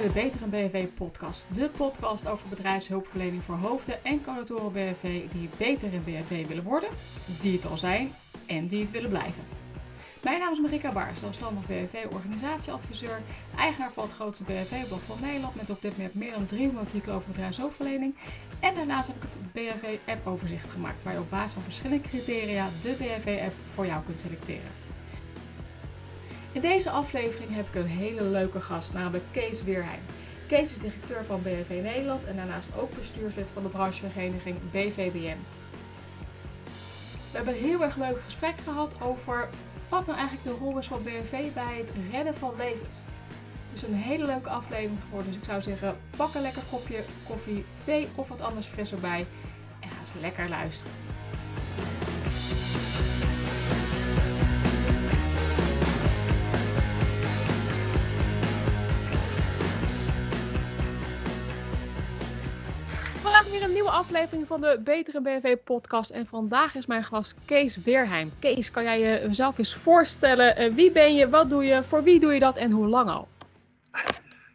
de Betere BV podcast. De podcast over bedrijfshulpverlening voor hoofden en coördinatoren BV die beter in BV willen worden, die het al zijn en die het willen blijven. Mijn naam is Marika Baar, zelfstandig BV-organisatieadviseur, eigenaar van het grootste BV-blog van Nederland met op dit moment meer dan 300 artikelen over bedrijfshulpverlening. En daarnaast heb ik het BHV-app-overzicht gemaakt, waar je op basis van verschillende criteria de BHV-app voor jou kunt selecteren. In deze aflevering heb ik een hele leuke gast, namelijk Kees Weerheim. Kees is directeur van BHV Nederland en daarnaast ook bestuurslid van de branchevereniging BVBM. We hebben een heel erg leuk gesprek gehad over wat nou eigenlijk de rol is van BHV bij het redden van levens. Het is een hele leuke aflevering geworden, dus ik zou zeggen pak een lekker kopje koffie, thee of wat anders fris erbij en ga eens lekker luisteren. Weer een nieuwe aflevering van de Betere BV podcast. En vandaag is mijn gast Kees Weerheim. Kees, kan jij jezelf eens voorstellen? Uh, wie ben je, wat doe je, voor wie doe je dat en hoe lang al?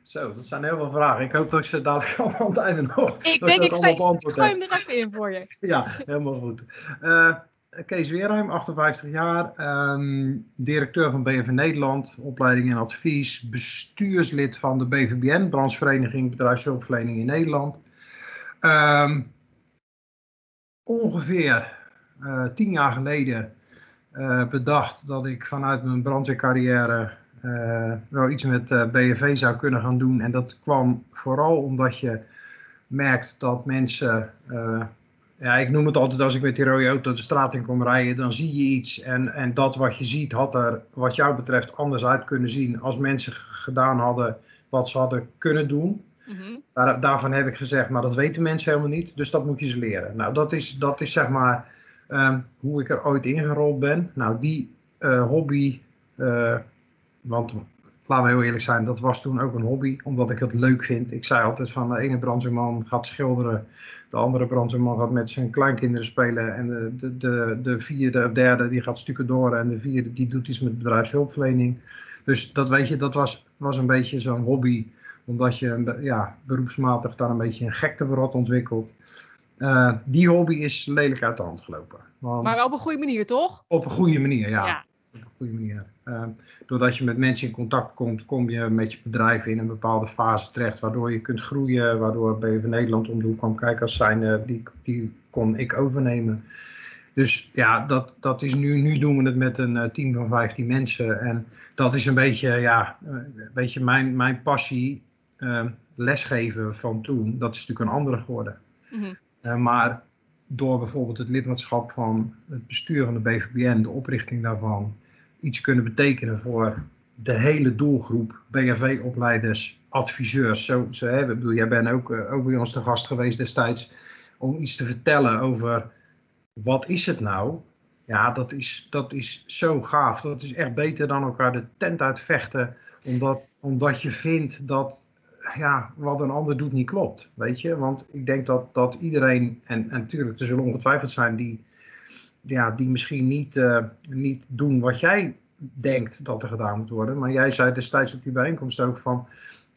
Zo, dat zijn heel veel vragen. Ik hoop dat ik ze dadelijk allemaal aan het einde nog. Ik denk, ik, ga, ik gooi hem er even in voor je. ja, helemaal goed. Uh, Kees Weerheim, 58 jaar, um, directeur van BV Nederland, opleiding en advies, bestuurslid van de BVBN, branchevereniging bedrijfshulpverlening in Nederland. Um, ongeveer uh, tien jaar geleden uh, bedacht dat ik vanuit mijn brandweercarrière uh, wel iets met BFV zou kunnen gaan doen. En dat kwam vooral omdat je merkt dat mensen, ja, ik noem het altijd als ik met die rode auto de straat in kom rijden, dan zie je iets. En, en dat wat je ziet had er wat jou betreft anders uit kunnen zien als mensen gedaan hadden wat ze hadden kunnen doen. Daar, daarvan heb ik gezegd, maar dat weten mensen helemaal niet, dus dat moet je ze leren. Nou, dat is, dat is zeg maar um, hoe ik er ooit ingerold ben. Nou, die uh, hobby, uh, want laten we heel eerlijk zijn, dat was toen ook een hobby, omdat ik het leuk vind. Ik zei altijd van de ene brandweerman gaat schilderen, de andere brandweerman gaat met zijn kleinkinderen spelen en de, de, de, de vierde of derde die gaat stukken door en de vierde die doet iets met bedrijfshulpverlening. Dus dat weet je, dat was, was een beetje zo'n hobby omdat je ja, beroepsmatig daar een beetje een gekte voor had ontwikkeld. Uh, die hobby is lelijk uit de hand gelopen. Want maar wel op een goede manier, toch? Op een goede manier, ja. ja. Op een goede manier. Uh, doordat je met mensen in contact komt, kom je met je bedrijf in een bepaalde fase terecht, waardoor je kunt groeien, waardoor BV Nederland om de hoek kwam kijken als zijn, die, die kon ik overnemen. Dus ja, dat, dat is nu, nu doen we het met een team van 15 mensen. En dat is een beetje, ja, een beetje mijn, mijn passie lesgeven van toen, dat is natuurlijk een andere geworden. Mm -hmm. uh, maar door bijvoorbeeld het lidmaatschap van het bestuur van de BVBN, de oprichting daarvan, iets kunnen betekenen voor de hele doelgroep BHV-opleiders, adviseurs. Zo, zo hè, bedoel, jij bent ook, uh, ook bij ons te gast geweest destijds om iets te vertellen over wat is het nou? Ja, dat is, dat is zo gaaf. Dat is echt beter dan elkaar de tent uitvechten. Omdat, omdat je vindt dat ja, wat een ander doet niet klopt, weet je. Want ik denk dat, dat iedereen, en, en natuurlijk, er zullen ongetwijfeld zijn die, ja, die misschien niet, uh, niet doen wat jij denkt dat er gedaan moet worden. Maar jij zei destijds op die bijeenkomst ook van,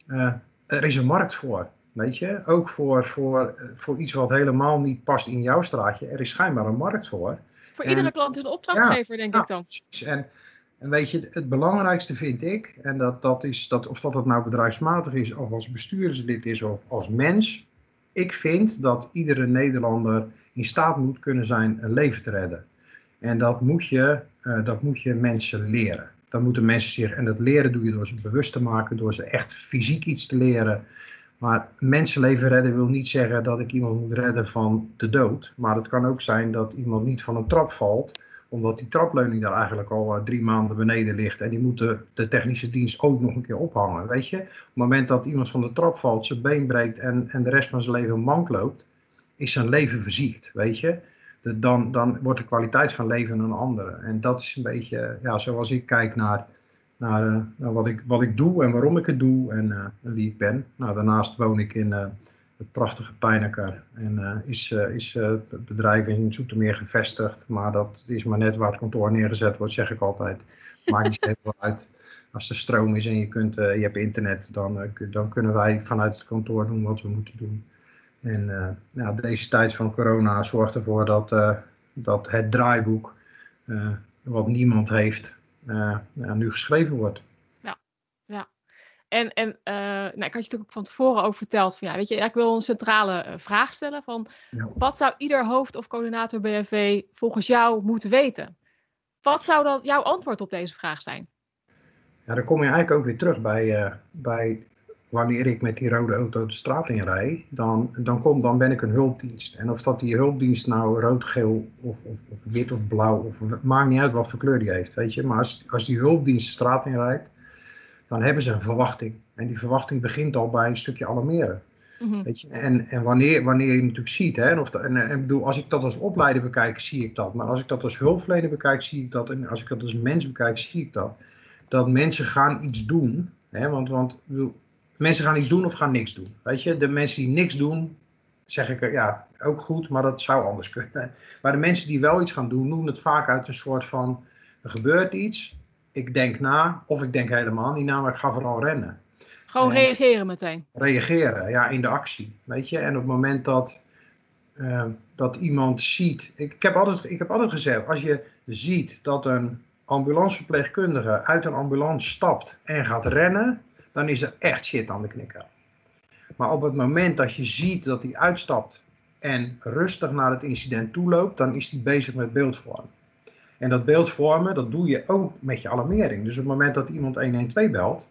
uh, er is een markt voor, weet je. Ook voor, voor, voor iets wat helemaal niet past in jouw straatje. Er is schijnbaar een markt voor. Voor en, iedere klant is een opdrachtgever, ja, denk ja, ik dan. En, en weet je, het belangrijkste vind ik, en dat, dat is dat, of dat het nou bedrijfsmatig is, of als bestuurslid is, of als mens. Ik vind dat iedere Nederlander in staat moet kunnen zijn een leven te redden. En dat moet je, uh, dat moet je mensen leren. Dat moeten mensen zich, en dat leren doe je door ze bewust te maken, door ze echt fysiek iets te leren. Maar mensenleven redden wil niet zeggen dat ik iemand moet redden van de dood. Maar het kan ook zijn dat iemand niet van een trap valt, omdat die trapleuning daar eigenlijk al uh, drie maanden beneden ligt. En die moet de, technische dienst ook nog een keer ophangen. Weet je, op het moment dat iemand van de trap valt, zijn been breekt en, en de rest van zijn leven mank loopt, is zijn leven verziekt. Weet je, dan, dan wordt de kwaliteit van leven een andere. En dat is een beetje ja, zoals ik kijk naar, naar, uh, naar wat, ik, wat ik doe en waarom ik het doe en, en wie ik ben. Nou, daarnaast woon ik in het prachtige Pijnaker. En is, is het bedrijf in Zoetermeer gevestigd, maar dat is maar net waar het kantoor neergezet wordt, zeg ik altijd. Maakt niet zoveel uit. Als er stroom is en je, kunt, je hebt internet, dan, dan kunnen wij vanuit het kantoor doen wat we moeten doen. En nou, deze tijd van corona zorgt ervoor dat, dat het draaiboek, wat niemand heeft, nou, nu geschreven wordt. En, en uh, nou, ik had je natuurlijk van tevoren ook verteld van ja, weet je, ik wil een centrale uh, vraag stellen van wat zou ieder hoofd of coördinator BFV volgens jou moeten weten? Wat zou dan jouw antwoord op deze vraag zijn? Ja, dan kom je eigenlijk ook weer terug bij, uh, bij wanneer ik met die rode auto de straat in rij, dan, dan, kom, dan ben ik een hulpdienst. En of dat die hulpdienst nou rood, geel of, of, of wit of blauw, of, maakt niet uit wat voor kleur die heeft, weet je. Maar als, als die hulpdienst de straat in rijdt, dan hebben ze een verwachting. En die verwachting begint al bij een stukje alarmeren. Mhm. Weet je? En, en wanneer, wanneer je natuurlijk ziet, hè, of en, en bedoel, als ik dat als opleider bekijk, zie ik dat. Maar als ik dat als hulpverlener bekijk, zie ik dat. En als ik dat als mens bekijk, zie ik dat. Dat mensen gaan iets doen. Hè, want want bedoel, mensen gaan iets doen of gaan niks doen. Weet je, de mensen die niks doen, zeg ik ja, ook goed, maar dat zou anders kunnen. Maar de mensen die wel iets gaan doen, doen het vaak uit een soort van: er gebeurt iets, ik denk na, of ik denk helemaal niet na, maar ik ga vooral rennen. Gewoon reageren meteen. Reageren, ja, in de actie. Weet je, en op het moment dat, uh, dat iemand ziet. Ik, ik, heb altijd, ik heb altijd gezegd, als je ziet dat een ambulanceverpleegkundige uit een ambulance stapt en gaat rennen, dan is er echt shit aan de knikker. Maar op het moment dat je ziet dat hij uitstapt en rustig naar het incident toe loopt, dan is hij bezig met beeldvorming. En dat beeld vormen, dat doe je ook met je alarmering. Dus op het moment dat iemand 112 belt,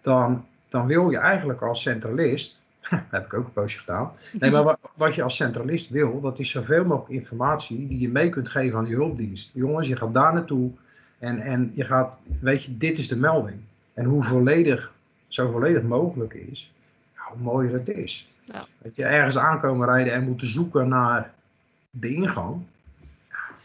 dan, dan wil je eigenlijk als centralist, dat heb ik ook een poosje gedaan, nee, maar wat, wat je als centralist wil, dat is zoveel mogelijk informatie die je mee kunt geven aan die hulpdienst. Jongens, je gaat daar naartoe en, en je gaat, weet je, dit is de melding. En hoe volledig, zo volledig mogelijk is, hoe mooier het is. Ja. Dat je ergens aankomen rijden en moeten zoeken naar de ingang,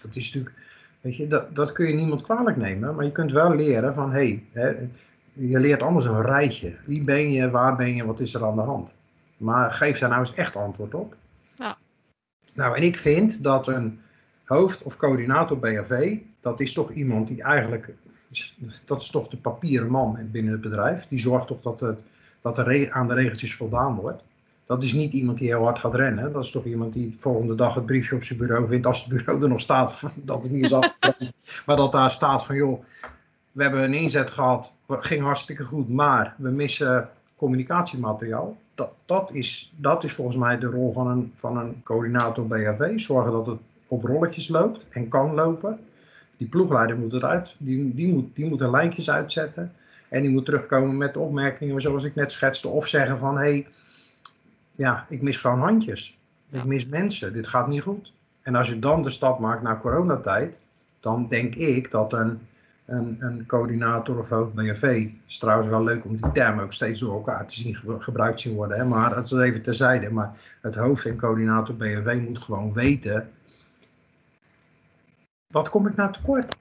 dat is natuurlijk Weet je, dat, dat kun je niemand kwalijk nemen, maar je kunt wel leren van, hé, hey, je leert anders een rijtje. Wie ben je, waar ben je, wat is er aan de hand? Maar geef daar nou eens echt antwoord op. Ja. Nou, en ik vind dat een hoofd of coördinator BHV, dat is toch iemand die eigenlijk, dat is toch de papieren man binnen het bedrijf. Die zorgt toch dat, het, dat er aan de regeltjes voldaan wordt. Dat is niet iemand die heel hard gaat rennen. Dat is toch iemand die de volgende dag het briefje op zijn bureau vindt. Als het bureau er nog staat, dat het niet is afgebrand. maar dat daar staat van, joh, we hebben een inzet gehad. Ging hartstikke goed, maar we missen communicatiemateriaal. Dat, dat, is, dat is volgens mij de rol van een, van een coördinator BHV. Zorgen dat het op rolletjes loopt en kan lopen. Die ploegleider moet het uit, die, die, moet, die moet er lijntjes uitzetten. En die moet terugkomen met opmerkingen zoals ik net schetste. Of zeggen van, hé, hey, ja, ik mis gewoon handjes. Ik mis mensen. Dit gaat niet goed. En als je dan de stap maakt naar coronatijd, dan denk ik dat een, een, een coördinator of hoofd BNV, is trouwens wel leuk om die term ook steeds door elkaar te zien gebruikt zien worden, hè, maar dat is even terzijde. Maar het hoofd en coördinator BNV moet gewoon weten, wat kom ik nou tekort?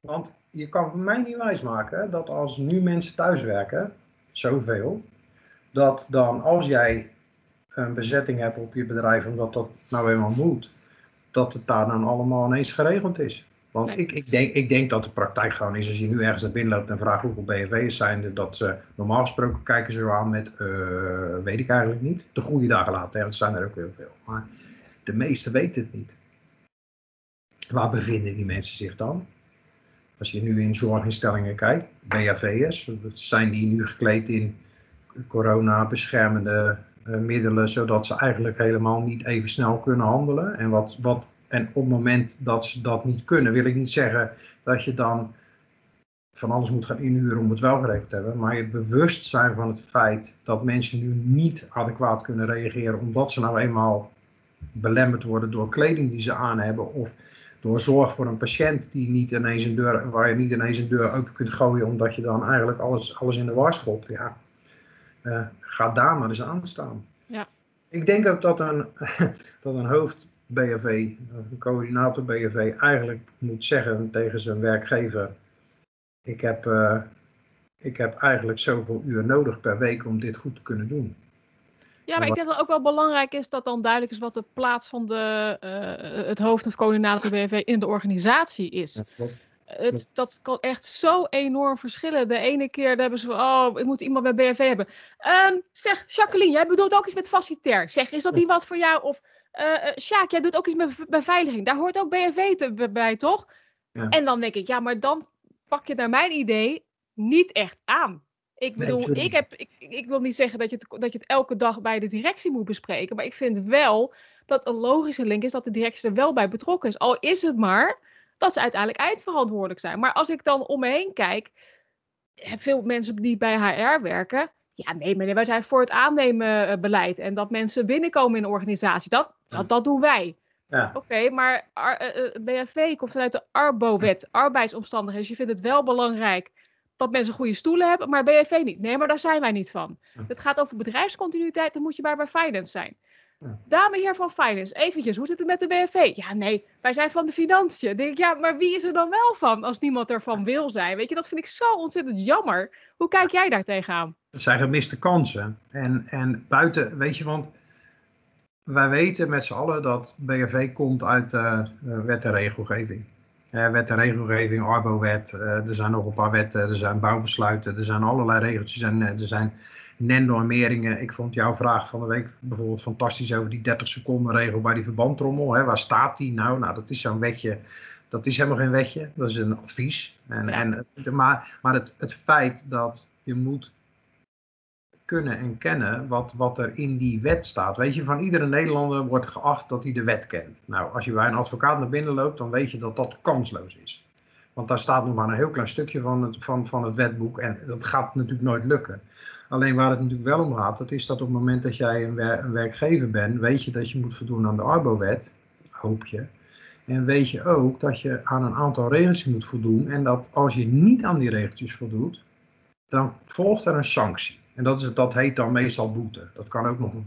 Want je kan mij niet wijsmaken dat als nu mensen thuiswerken, zoveel, dat dan als jij een bezetting hebt op je bedrijf, omdat dat nou eenmaal moet, dat het daar dan allemaal ineens geregeld is. Want ik, ik, denk, ik denk dat de praktijk gewoon is, als je nu ergens naar binnen loopt en vraagt hoeveel BNV's zijn dat ze normaal gesproken kijken ze aan met, uh, weet ik eigenlijk niet. De goede dagen later, er zijn er ook heel veel. Maar de meesten weten het niet. Waar bevinden die mensen zich dan? Als je nu in zorginstellingen kijkt, BHV'ers, dat zijn die nu gekleed in corona beschermende eh, middelen, zodat ze eigenlijk helemaal niet even snel kunnen handelen. En, wat, wat, en op het moment dat ze dat niet kunnen, wil ik niet zeggen dat je dan van alles moet gaan inhuren om het wel geregeld te hebben. Maar je bewust zijn van het feit dat mensen nu niet adequaat kunnen reageren, omdat ze nou eenmaal belemmerd worden door kleding die ze aan hebben. Of door zorg voor een patiënt die niet ineens een deur, waar je niet ineens een deur open kunt gooien, omdat je dan eigenlijk alles, alles in de war schopt. Ja, uh, ga daar maar eens aan staan. Ja. Ik denk ook dat een, dat een hoofd BHV, een coördinator BHV, eigenlijk moet zeggen tegen zijn werkgever: ik heb, uh, ik heb eigenlijk zoveel uur nodig per week om dit goed te kunnen doen. Ja, maar ik denk dat het ook wel belangrijk is dat dan duidelijk is wat de plaats van de, uh, het hoofd of coördinator BV in de organisatie is. Ja, het, dat kan echt zo enorm verschillen. De ene keer hebben ze van, oh, ik moet iemand bij BFV hebben. Um, zeg, Jacqueline, jij bedoelt ook iets met facilitair. Zeg, is dat niet wat voor jou? Of uh, Sjaak, jij doet ook iets met beveiliging. Daar hoort ook te, bij, toch? Ja. En dan denk ik, ja, maar dan pak je naar mijn idee niet echt aan. Ik bedoel, ik, heb, ik, ik wil niet zeggen dat je, het, dat je het elke dag bij de directie moet bespreken. Maar ik vind wel dat een logische link is dat de directie er wel bij betrokken is. Al is het maar dat ze uiteindelijk eindverantwoordelijk zijn. Maar als ik dan om me heen kijk, veel mensen die bij HR werken, ja, nee, meneer, wij zijn voor het aannemen beleid en dat mensen binnenkomen in de organisatie. Dat, dat, dat doen wij. Ja. Oké, maar uh, BFV komt vanuit de Arbo-wet, arbeidsomstandigheden. Dus je vindt het wel belangrijk dat mensen goede stoelen hebben, maar BFV niet. Nee, maar daar zijn wij niet van. Het gaat over bedrijfscontinuïteit, dan moet je bij bij finance zijn. Dame heer van Finance, eventjes, hoe zit het met de BFV? Ja, nee, wij zijn van de financiën. denk ik, ja, maar wie is er dan wel van als niemand ervan wil zijn? Weet je, dat vind ik zo ontzettend jammer. Hoe kijk jij daar tegenaan? Het zijn gemiste kansen. En, en buiten, weet je, want wij weten met z'n allen dat BFV komt uit uh, wet en regelgeving. Uh, wet en regelgeving, Arbo-wet, uh, er zijn nog een paar wetten, er zijn bouwbesluiten, er zijn allerlei regeltjes en er zijn NEN-normeringen. Ik vond jouw vraag van de week bijvoorbeeld fantastisch over die 30 seconden regel bij die verbandtrommel. Hè. Waar staat die nou? Nou, dat is zo'n wetje. Dat is helemaal geen wetje, dat is een advies. En, en, maar maar het, het feit dat je moet kunnen en kennen wat, wat er in die wet staat. Weet je, van iedere Nederlander wordt geacht dat hij de wet kent. Nou, als je bij een advocaat naar binnen loopt, dan weet je dat dat kansloos is. Want daar staat nog maar een heel klein stukje van het, van, van het wetboek en dat gaat natuurlijk nooit lukken. Alleen waar het natuurlijk wel om gaat, dat is dat op het moment dat jij een, werkgever bent, weet je dat je moet voldoen aan de Arbo-wet, hoop je. En weet je ook dat je aan een aantal regeltjes moet voldoen en dat als je niet aan die regeltjes voldoet, dan volgt er een sanctie. En dat, is, dat heet dan meestal boete. Dat kan ook nog een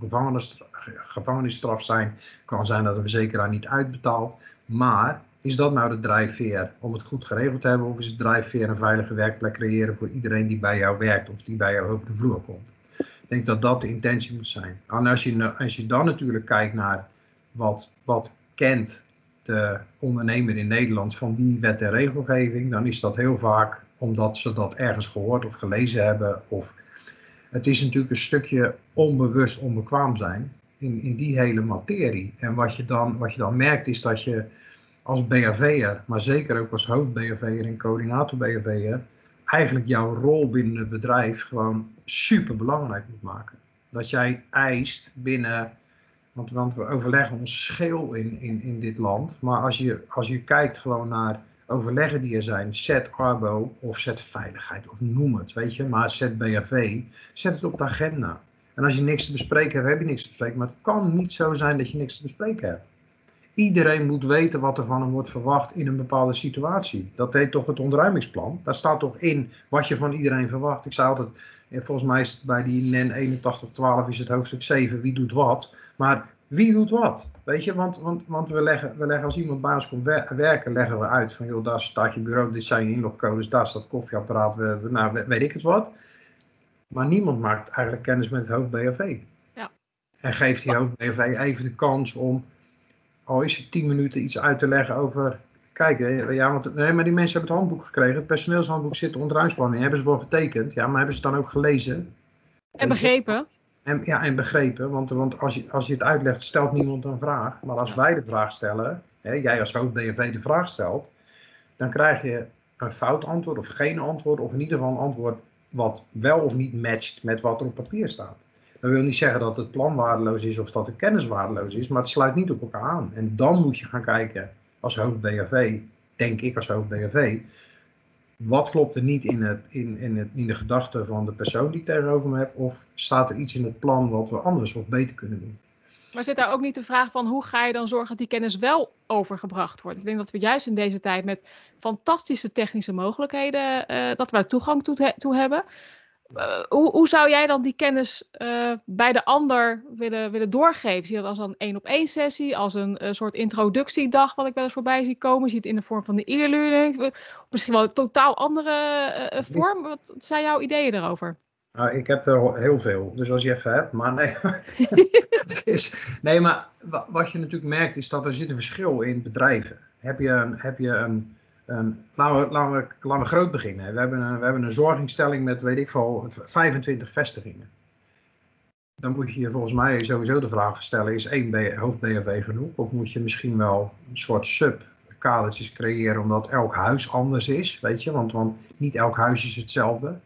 gevangenisstraf, zijn. Kan zijn dat de verzekeraar niet uitbetaalt. Maar is dat nou de drijfveer om het goed geregeld te hebben? Of is het drijfveer een veilige werkplek creëren voor iedereen die bij jou werkt of die bij jou over de vloer komt? Ik denk dat dat de intentie moet zijn. En als je, als je dan natuurlijk kijkt naar wat, wat kent de ondernemer in Nederland van die wet en regelgeving, dan is dat heel vaak omdat ze dat ergens gehoord of gelezen hebben. Of het is natuurlijk een stukje onbewust onbekwaam zijn in, in die hele materie. En wat je, dan, wat je dan merkt is dat je als BHV'er, maar zeker ook als hoofd BHV'er en coördinator BHV'er, eigenlijk jouw rol binnen het bedrijf gewoon super belangrijk moet maken. Dat jij eist binnen, want, want we overleggen ons scheel in, in, in dit land, maar als je, als je kijkt gewoon naar overleggen die er zijn, zet Arbo of zet veiligheid of noem het, weet je, maar zet BHV, zet het op de agenda. En als je niks te bespreken hebt, heb je niks te bespreken, maar het kan niet zo zijn dat je niks te bespreken hebt. Iedereen moet weten wat er van hem wordt verwacht in een bepaalde situatie. Dat heet toch het ontruimingsplan. Daar staat toch in wat je van iedereen verwacht. Ik zei altijd, eh, volgens mij is het bij die NEN 8112 is het hoofdstuk 7, wie doet wat. Maar wie doet wat? Weet je, want, want, want we, leggen, we leggen als iemand bij ons komt werken, leggen we uit van joh, daar staat je bureau, dit zijn je inlogcodes, daar staat koffieapparaat, we, we, nou, weet ik het wat. Maar niemand maakt eigenlijk kennis met het hoofd BHV. Ja. En geeft die hoofd BHV even de kans om al is het tien minuten iets uit te leggen over. Kijk, ja, want nee, maar die mensen hebben het handboek gekregen. Het personeelshandboek zit onder uitspanning. Hebben ze voor getekend? Ja, maar hebben ze het dan ook gelezen? En begrepen? En, ja, en begrepen. Want, want als, je, als je het uitlegt, stelt niemand een vraag. Maar als wij de vraag stellen, hè, jij als hoofd DNV de vraag stelt, dan krijg je een fout antwoord of geen antwoord. Of in ieder geval een antwoord wat wel of niet matcht met wat er op papier staat. Dat wil niet zeggen dat het plan waardeloos is of dat de kennis waardeloos is, maar het sluit niet op elkaar aan. En dan moet je gaan kijken als hoofd BHV, denk ik als hoofd BHV, wat klopt er niet in, het, in, in, het, in de gedachten van de persoon die ik tegenover me heb, of staat er iets in het plan wat we anders of beter kunnen doen. Maar zit daar ook niet de vraag van hoe ga je dan zorgen dat die kennis wel overgebracht wordt? Ik denk dat we juist in deze tijd met fantastische technische mogelijkheden, uh, dat we toegang toe, toe hebben. Eh, hoe, hoe, zou jij dan die kennis uh, bij de ander willen, willen doorgeven? Zie je dat als een één op één sessie, als een uh, soort introductiedag, wat ik wel eens voorbij zie komen? Zie je het in de vorm van de e-learning? Misschien wel een totaal andere vorm? Wat zijn jouw ideeën daarover? Nou, ik heb er heel veel, dus als je even hebt, maar nee. het is, nee, maar wat je natuurlijk merkt is dat er zit een verschil in bedrijven. Heb je een, heb je een, een laten, we, laten, we, laten we groot beginnen. We hebben een, we hebben een zorginstelling met, weet ik veel, 25 vestigingen. Dan moet je je volgens mij sowieso de vraag stellen, is één hoofd-BFW genoeg? Of moet je misschien wel een soort sub-kadertjes creëren, omdat elk huis anders is, weet je? Want, want niet elk huis is hetzelfde.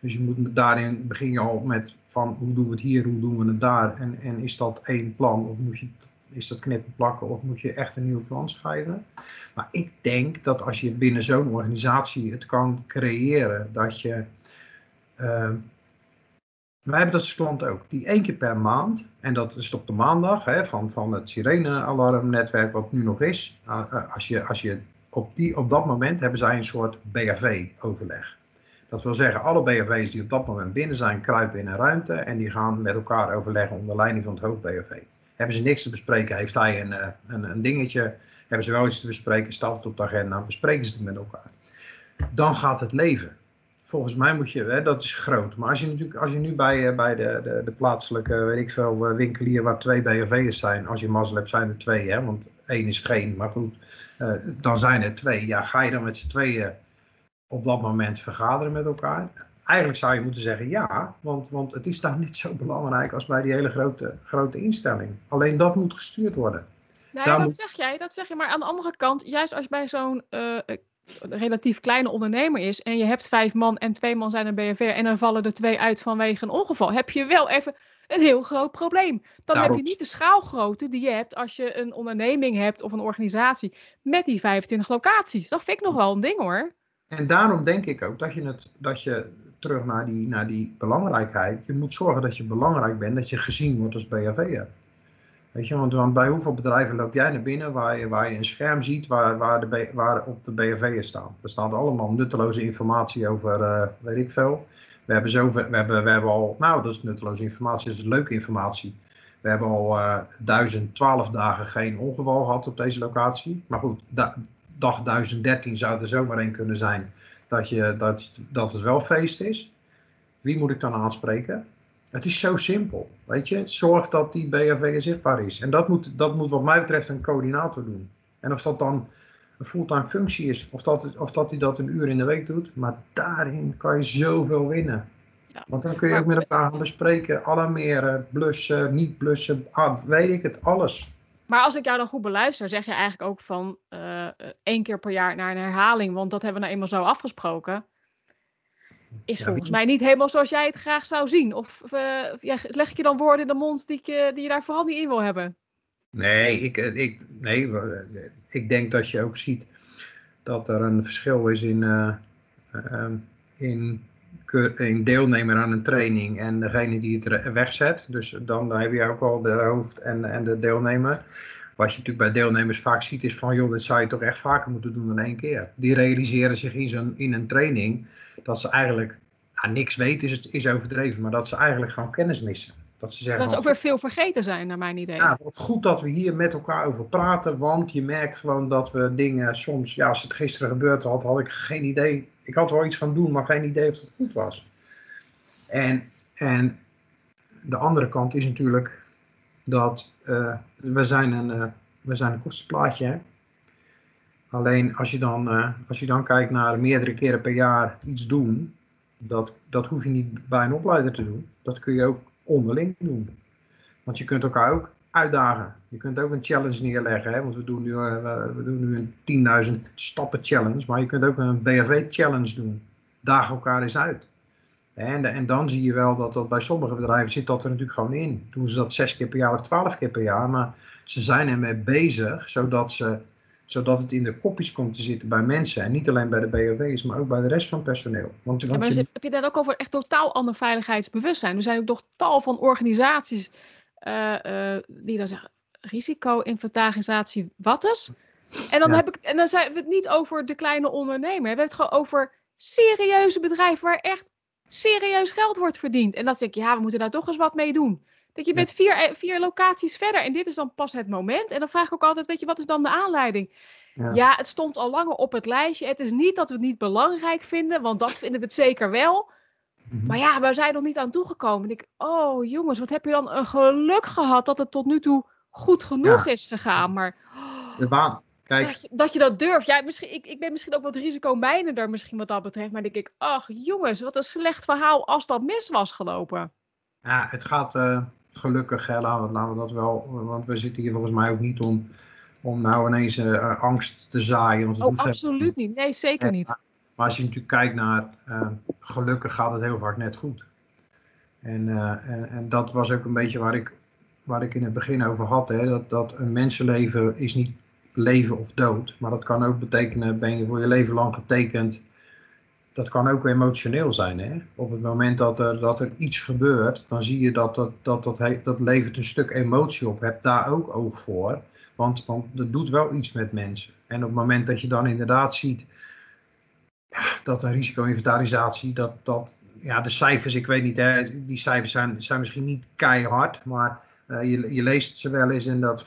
Dus je moet daarin begin je al met van hoe doen we het hier, hoe doen we het daar en, en is dat één plan of moet je, is dat knippen plakken of moet je echt een nieuw plan schrijven. Maar ik denk dat als je binnen zo'n organisatie het kan creëren dat je, uh, wij hebben dat als klant ook, die één keer per maand, en dat is op de maandag hè, van, van het sirene-alarmnetwerk wat nu nog is, uh, als je, als je op, die, op dat moment hebben zij een soort BHV-overleg. Dat wil zeggen, alle BHV's die op dat moment binnen zijn, kruipen in een ruimte en die gaan met elkaar overleggen onder leiding van het hoofd BHV. Hebben ze niks te bespreken, heeft hij een, eh, een, een dingetje, hebben ze wel iets te bespreken, staat het op de agenda, bespreken ze het met elkaar. Dan gaat het leven. Volgens mij moet je, hè, dat is groot. Maar als je, natuurlijk, als je nu bij, eh, bij de, de, de plaatselijke, weet ik veel, eh, winkelier waar twee BHV's zijn, als je mazzel hebt zijn er twee, hè, want één is geen, maar goed, dan zijn er twee. Ja, ga je dan met z'n tweeën op dat moment vergaderen met elkaar? Eigenlijk zou je moeten zeggen ja, want, want het is daar niet zo belangrijk als bij die hele grote, grote instelling. Alleen dat moet gestuurd worden. Nee, dat zeg jij, dat zeg je. Maar aan de andere kant, juist als je bij zo'n uh, relatief kleine ondernemer is en je hebt vijf man en twee man zijn een BFR en dan vallen er twee uit vanwege een ongeval, heb je wel even een heel groot probleem. Dan heb je niet de schaalgrootte die je hebt als je een onderneming hebt of een organisatie met die 25 locaties. Dat vind ik nog wel een ding hoor. En daarom denk ik ook dat je, het, dat je terug naar die, naar die belangrijkheid, je moet zorgen dat je belangrijk bent, dat je gezien wordt als BHV'er. Weet je, want, want, bij hoeveel bedrijven loop jij naar binnen waar je, waar je een scherm ziet waar, waar, de, waar op de BHV'er staan? Er staat allemaal nutteloze informatie over, uh, weet ik veel. We hebben, zoveel, we, hebben, we hebben al, nou dat is nutteloze informatie, dat is leuke informatie. We hebben al uh, 1012 dagen geen ongeval gehad op deze locatie. Maar goed, da, dag 1013 zou er zomaar een kunnen zijn dat, je, dat, dat het wel feest is. Wie moet ik dan aanspreken? Het is zo simpel, weet je. Zorg dat die BHV zichtbaar is. En dat moet, dat moet wat mij betreft een coördinator doen. En of dat dan een fulltime functie is, of dat, of dat hij dat een uur in de week doet, maar daarin kan je zoveel winnen. Ja. Want dan kun je ook met elkaar gaan bespreken, alarmeren, blussen, niet blussen, ah, weet ik het, alles. Maar als ik jou dan goed beluister, zeg je eigenlijk ook van uh, één keer per jaar naar een herhaling, want dat hebben we nou eenmaal zo afgesproken. Is volgens mij niet helemaal zoals jij het graag zou zien. Of uh, ja, leg ik je dan woorden in de mond die, ik, die je daar vooral niet in wil hebben? Nee ik, ik, nee, ik denk dat je ook ziet dat er een verschil is in, uh, in, in deelnemer aan een training en degene die het wegzet. Dus dan heb je ook al de hoofd en, en de deelnemer. Wat je natuurlijk bij deelnemers vaak ziet is van, joh, dit zou je toch echt vaker moeten doen dan één keer. Die realiseren zich in, zo'n, in een training dat ze eigenlijk ja, niks weten, is, is overdreven, maar dat ze eigenlijk gewoon kennis missen. Dat ze, zeggen, dat ze ook weer veel vergeten zijn, naar mijn idee. Ja, het goed dat we hier met elkaar over praten, want je merkt gewoon dat we dingen soms, ja, als het gisteren gebeurd had, had ik geen idee. Ik had wel iets gaan doen, maar geen idee of het goed was. En, en de andere kant is natuurlijk dat uh, we, zijn een, uh, we zijn een kostenplaatje. Alleen als je, dan, uh, als je dan kijkt naar meerdere keren per jaar iets doen, dat, dat hoef je niet bij een opleider te doen. Dat kun je ook onderling doen. Want je kunt elkaar ook uitdagen. Je kunt ook een challenge neerleggen. Hè? Want we doen nu, we doen nu een 10.000 stappen challenge. Maar je kunt ook een BHV challenge doen. Daag elkaar eens uit. En, en dan zie je wel dat, dat bij sommige bedrijven zit dat er natuurlijk gewoon in. Doen ze dat zes keer per jaar of twaalf keer per jaar. Maar ze zijn ermee bezig zodat, ze, zodat het in de kopjes komt te zitten bij mensen. En niet alleen bij de BOV's, maar ook bij de rest van het personeel. Want, ja, maar je... heb je daar ook over echt totaal ander veiligheidsbewustzijn? Er zijn ook toch tal van organisaties die dan zeggen risico-inventarisatie, wat is? En dan, heb ik, en dan zijn we het niet over de kleine ondernemer. We hebben het gewoon over serieuze bedrijven waar echt serieus geld wordt verdiend. En dan denk ik, ja, we moeten daar toch eens wat mee doen. Dat je bent vier, eh, vier locaties verder en dit is dan pas het moment. En dan vraag ik ook altijd, weet je, wat is dan de aanleiding? Ja. ja. het stond al langer op het lijstje. Het is niet dat we het niet belangrijk vinden, want dat vinden we het zeker wel. Mhm. Maar ja, we zijn nog niet aan toegekomen. En ik, oh jongens, wat heb je dan een geluk gehad dat het tot nu toe goed genoeg is gegaan. Maar de baan. Kijk. Dat, dat, je dat durft. Ja, misschien, ik, ik ben misschien ook wat risicomijnender misschien wat dat betreft. Maar denk ik, ach jongens, wat een slecht verhaal als dat mis was gelopen. Ja, het gaat uh, gelukkig, hè, laten, we, laten we dat wel. Want we zitten hier volgens mij ook niet om, om nou ineens uh, angst te zaaien. Want oh, absoluut niet. Nee, zeker niet. Maar als je natuurlijk kijkt naar, uh, gelukkig gaat het heel vaak net goed. En, en, en dat was ook een beetje waar ik waar ik in het begin over had, hè, dat, dat een mensenleven is niet leven of dood. Maar dat kan ook betekenen, ben je voor je leven lang getekend. Dat kan ook emotioneel zijn. Hè? Op het moment dat er, dat er iets gebeurt, dan zie je dat dat, dat, dat, dat levert een stuk emotie op. Heb daar ook oog voor. Want, want dat doet wel iets met mensen. En op het moment dat je dan inderdaad ziet ja, dat een risico-inventarisatie, dat, dat, ja, de cijfers, ik weet niet, hè, die cijfers zijn, zijn misschien niet keihard, maar uh, je, je, leest ze wel eens en dat 50%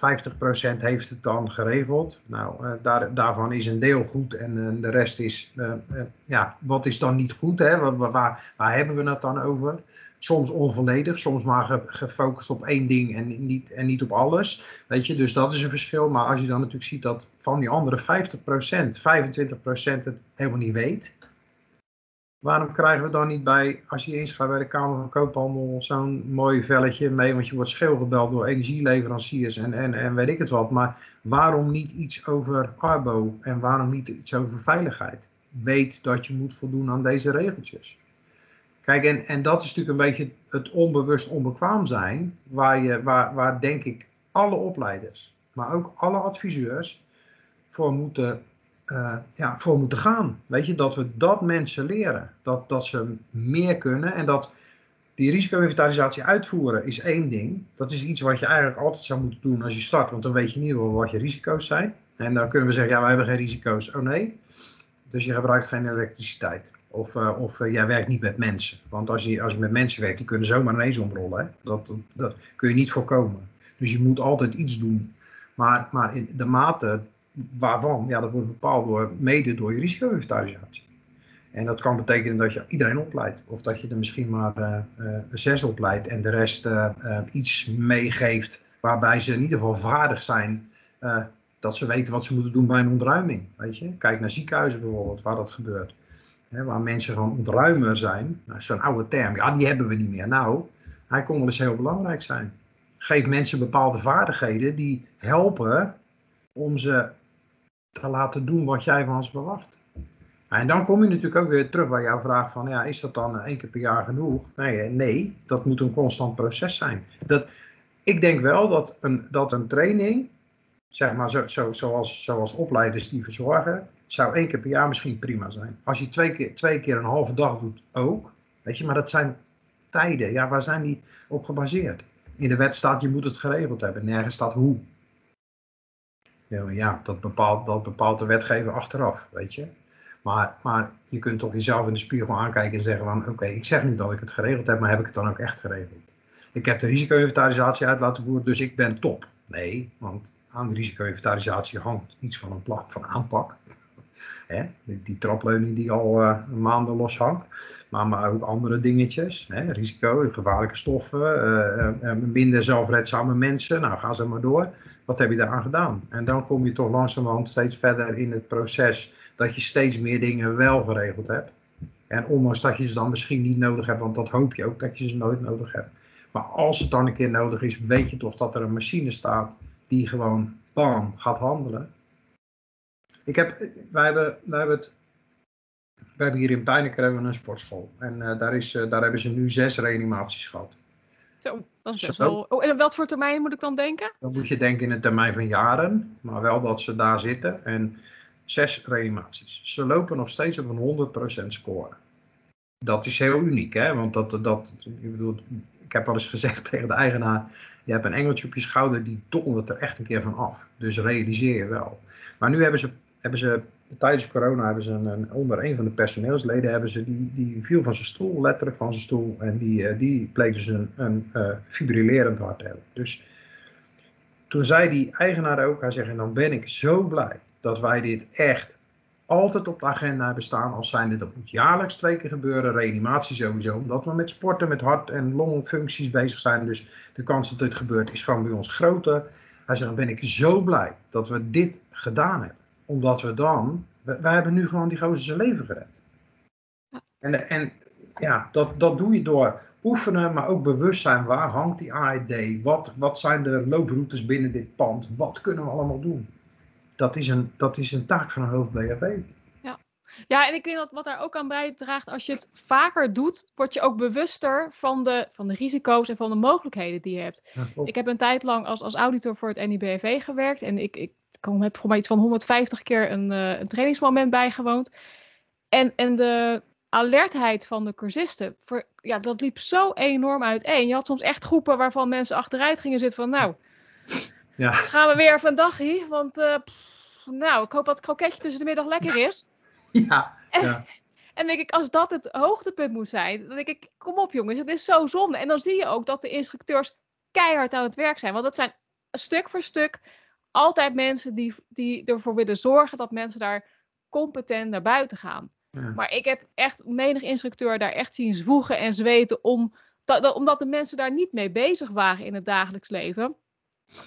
heeft het dan geregeld. Nou, uh, daar, daarvan is een deel goed en uh, de rest is, ja, wat is dan niet goed? Hè? Waar, waar, waar, hebben we het dan over? Soms onvolledig, soms maar gefocust op één ding en niet, en niet op alles. Weet je, dus dat is een verschil. Maar als je dan natuurlijk ziet dat van die andere 50%, 25% het helemaal niet weet. Waarom krijgen we dan niet bij, als je inschrijft bij de Kamer van Koophandel, zo'n mooi velletje mee? Want je wordt scheel gebeld door energieleveranciers en, en, en weet ik het wat. Maar waarom niet iets over Arbo en waarom niet iets over veiligheid? Weet dat je moet voldoen aan deze regeltjes. Kijk, en, dat is natuurlijk een beetje het onbewust onbekwaam zijn, waar, je, waar, waar denk ik alle opleiders, maar ook alle adviseurs voor moeten uh, ja, voor moeten gaan. Weet je, dat we dat mensen leren. Dat, dat ze meer kunnen en dat die risico-inventarisatie uitvoeren is één ding. Dat is iets wat je eigenlijk altijd zou moeten doen als je start, want dan weet je geval wat je risico's zijn. En dan kunnen we zeggen, ja, wij hebben geen risico's. Oh nee, dus je gebruikt geen elektriciteit. Of, uh, of uh, jij werkt niet met mensen. Want als je, als je met mensen werkt, die kunnen zomaar ineens omrollen. Hè? Dat, dat, kun je niet voorkomen. Dus je moet altijd iets doen. Maar, maar in de mate waarvan? Ja, dat wordt bepaald door, mede door je risico-inventarisatie. En dat kan betekenen dat je iedereen opleidt. Of dat je er misschien maar uh, zes opleidt en de rest iets meegeeft waarbij ze in ieder geval vaardig zijn dat ze weten wat ze moeten doen bij een ontruiming. Weet je? Kijk naar ziekenhuizen bijvoorbeeld, waar dat gebeurt. Waar mensen gewoon ontruimer zijn. Nou, Zo'n oude term, ja die hebben we niet meer. Nou, hij kon wel eens heel belangrijk zijn. Geef mensen bepaalde vaardigheden die helpen om ze te laten doen wat jij van ze verwacht. En dan kom je natuurlijk ook weer terug bij jouw vraag van, ja, is dat dan één keer per jaar genoeg? Nee, nee dat moet een constant proces zijn. Dat, ik denk wel dat een, dat een training, zeg maar zo, zo, zoals, zoals opleiders die verzorgen, zou één keer per jaar misschien prima zijn. Als je twee keer, twee keer een halve dag doet, ook. Weet je, maar dat zijn tijden. Ja, waar zijn die op gebaseerd? In de wet staat, je moet het geregeld hebben. Nergens staat hoe. Ja, dat bepaalt, dat bepaalt de wetgever achteraf, weet je. Maar, maar je kunt toch jezelf in de spiegel aankijken en zeggen van oké, ik zeg nu dat ik het geregeld heb, maar heb ik het dan ook echt geregeld? Ik heb de risico-inventarisatie uit laten voeren, dus ik ben top. Nee, want aan de risico-inventarisatie hangt iets van een plak van aanpak. Hè? Die, trapleuning die al uh, maanden los hangt. Maar, maar ook andere dingetjes. Hè? Risico, gevaarlijke stoffen, uh, uh, minder zelfredzame mensen. Nou, ga ze maar door wat heb je daaraan gedaan? En dan kom je toch langzamerhand steeds verder in het proces dat je steeds meer dingen wel geregeld hebt. En ondanks dat je ze dan misschien niet nodig hebt, want dat hoop je ook dat je ze nooit nodig hebt. Maar als het dan een keer nodig is, weet je toch dat er een machine staat die gewoon bam gaat handelen. Ik heb, wij, hebben, wij hebben het we hebben hier in Pijneker een sportschool. En uh, daar, is, uh, daar hebben ze nu zes reanimaties gehad. Zo, dat is best wel... Oh, en wat voor termijn moet ik dan denken? Dan moet je denken in een termijn van jaren, maar wel dat ze daar zitten. En zes reanimaties. Ze lopen nog steeds op een 100% score. Dat is heel uniek, hè? Want dat, dat, ik, bedoel, ik heb wel eens gezegd tegen de eigenaar: je hebt een engeltje op je schouder, die dondert er echt een keer van af. Dus realiseer je wel. Maar nu hebben ze, hebben ze tijdens corona hebben ze een, onder een van de personeelsleden hebben ze die, die viel van zijn stoel, letterlijk van zijn stoel. En die, uh, die bleek dus een, een uh, fibrillerend hart hebben. Dus toen zei die eigenaar ook, hij zegt, en dan ben ik zo blij dat wij dit echt altijd op de agenda hebben staan als zijnde dat moet jaarlijks twee keer gebeuren, reanimatie sowieso, omdat we met sporten, met hart- en longfuncties bezig zijn. Dus de kans dat dit gebeurt is gewoon bij ons groter. Hij zegt, dan ben ik zo blij dat we dit gedaan hebben. Omdat we dan, wij hebben nu gewoon die gozer zijn leven gered. En, en ja, dat, dat doe je door oefenen, maar ook bewustzijn. Waar hangt die AED? Wat, wat zijn de looproutes binnen dit pand? Wat kunnen we allemaal doen? Dat is een, dat is een taak van een hoofd BHV. Ja. ja, en ik denk dat wat daar ook aan bijdraagt, als je het vaker doet, word je ook bewuster van de, van de risico's en van de mogelijkheden die je hebt. ik heb een tijd lang als, als auditor voor het NIBV gewerkt en ik, ik heb voor mij iets van 150 keer een, uh, een trainingsmoment bijgewoond. En, en de, alertheid van de cursisten, voor, ja, dat liep zo enorm uiteen. Je had soms echt groepen waarvan mensen achteruit gingen zitten van, nou, ja. gaan we weer even een dagje, want uh, nou, ik hoop dat het kroketje tussen de middag lekker is. Ja, en, ja. En denk ik, als dat het hoogtepunt moet zijn, dan denk ik, kom op jongens, het is zo zonde. En dan zie je ook dat de instructeurs keihard aan het werk zijn, want dat zijn stuk voor stuk altijd mensen die, die ervoor willen zorgen dat mensen daar competent naar buiten gaan. Maar ik heb echt menig instructeur daar echt zien zwoegen en zweten om, dat, omdat de mensen daar niet mee bezig waren in het dagelijks leven.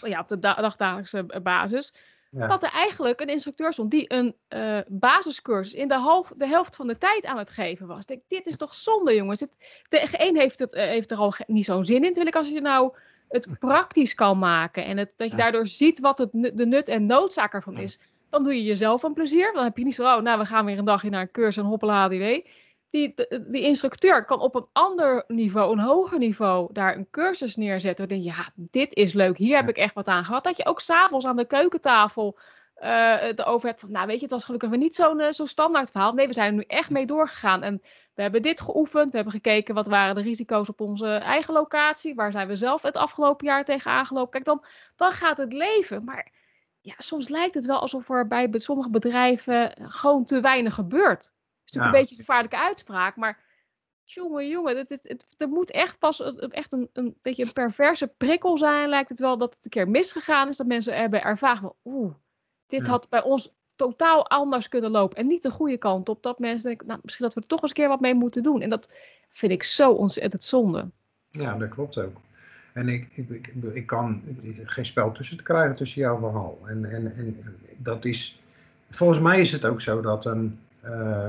Ja, op de dagdagelijkse basis. Dat er eigenlijk een instructeur stond die een uh, basiscursus in de, half, de helft van de tijd aan het geven was. Ik denk, dit is toch zonde, jongens. de een heeft, het, uh, heeft er al niet zo'n zin in. Terwijl ik als je nou het praktisch kan maken en het, dat je daardoor ziet wat het, de nut en noodzaak ervan is dan doe je jezelf een plezier. Dan heb je niet zo, oh, nou, we gaan weer een dagje naar een cursus en hoppela HDW. Die, die instructeur kan op een ander niveau, een hoger niveau, daar een cursus neerzetten. Dan denk je, ja, dit is leuk, hier heb ik echt wat aan gehad. Dat je ook s'avonds aan de keukentafel uh, het over hebt van, nou weet je, het was gelukkig weer niet zo'n uh, zo standaard verhaal. Nee, we zijn er nu echt mee doorgegaan. En we hebben dit geoefend, we hebben gekeken wat waren de risico's op onze eigen locatie. Waar zijn we zelf het afgelopen jaar tegen aangelopen. Kijk, dan, dan gaat het leven. Maar ja, soms lijkt het wel alsof er bij sommige bedrijven gewoon te weinig gebeurt. Het is natuurlijk een beetje een gevaarlijke uitspraak, maar jongen, jongen, het, het, het, er moet echt pas echt een, een beetje een perverse prikkel zijn, lijkt het wel, dat het een keer misgegaan is, dat mensen hebben ervaren van, oeh, dit had bij ons totaal anders kunnen lopen en niet de goede kant op, dat mensen denken, nou, misschien dat we er toch eens een keer wat mee moeten doen. En dat vind ik zo ontzettend zonde. Ja, dat klopt ook. En ik, ik, ik, ik kan geen spel tussen te krijgen tussen jouw verhaal. En, en, en dat is, volgens mij is het ook zo dat een, uh,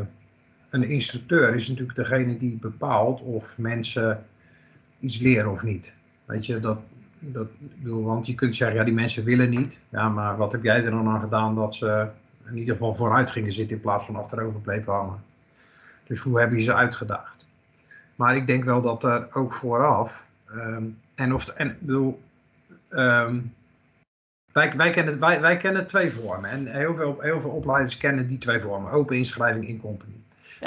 een instructeur is natuurlijk degene die bepaalt of mensen iets leren of niet. Weet je, dat, dat want je kunt zeggen, ja, die mensen willen niet. Ja, maar wat heb jij er dan aan gedaan dat ze in ieder geval vooruit gingen zitten in plaats van achterover bleven hangen? Dus hoe heb je ze uitgedaagd? Maar ik denk wel dat er ook vooraf um, en of, en bedoel, um, wij, wij, kennen, wij, wij kennen twee vormen. En heel veel, heel veel opleiders kennen die twee vormen. Open inschrijving in company.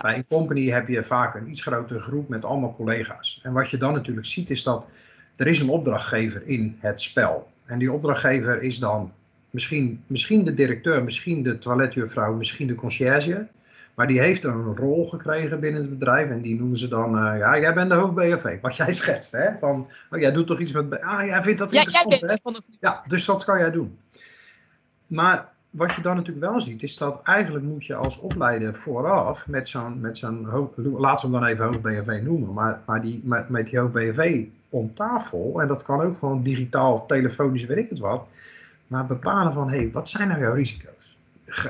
Bij een company heb je vaak een iets grotere groep met allemaal collega's. En wat je dan natuurlijk ziet is dat er is een opdrachtgever in het spel. En die opdrachtgever is dan misschien, misschien de directeur, misschien de toiletjuffrouw, misschien de conciërge. Maar die heeft een rol gekregen binnen het bedrijf en die noemen ze dan, uh, ja, jij bent de hoofd BFV, wat jij schetst, hè? Van, oh, jij doet toch iets met, ah, jij vindt dat ja, interessant, jij bent hè? Ja, dus dat kan jij doen. Maar wat je dan natuurlijk wel ziet, is dat eigenlijk moet je als opleider vooraf met zo'n, met zo'n laten we hem dan even hoofd BFV noemen, maar, maar die, met, met die hoofd BFV om tafel, en dat kan ook gewoon digitaal, telefonisch, weet ik het wat, maar bepalen van, hé, hey, wat zijn nou jouw risico's?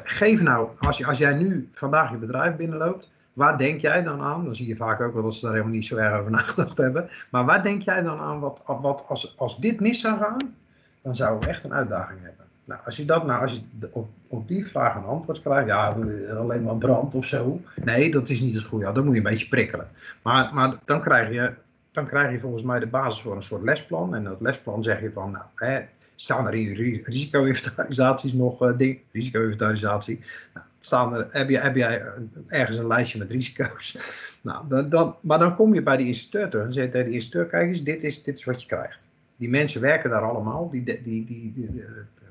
geef nou, als, je, als jij nu vandaag je bedrijf binnenloopt, waar denk jij dan aan? Dan zie je vaak ook wel dat ze daar helemaal niet zo erg over nagedacht hebben. Maar waar denk jij dan aan, wat, wat als, als dit mis zou gaan, dan zouden we echt een uitdaging hebben. Nou, als je dat nou, als je op, op die vraag een antwoord krijgt, ja, alleen maar brand of zo. Nee, dat is niet het goede. Dan moet je een beetje prikkelen. Maar, maar dan, krijg je, dan krijg je volgens mij de basis voor een soort lesplan. En dat lesplan zeg je van, nou, hè, staan er in risico-inventarisaties nog uh, dingen? Risico-inventarisatie. Nou, staan er, heb, je, heb jij ergens een lijstje met risico's? Nou, dan, dan, maar dan kom je bij die instructeur terug en zegt tegen de instructeur, kijk eens, dit is, dit is wat je krijgt. Die mensen werken daar allemaal. Die, die, die, die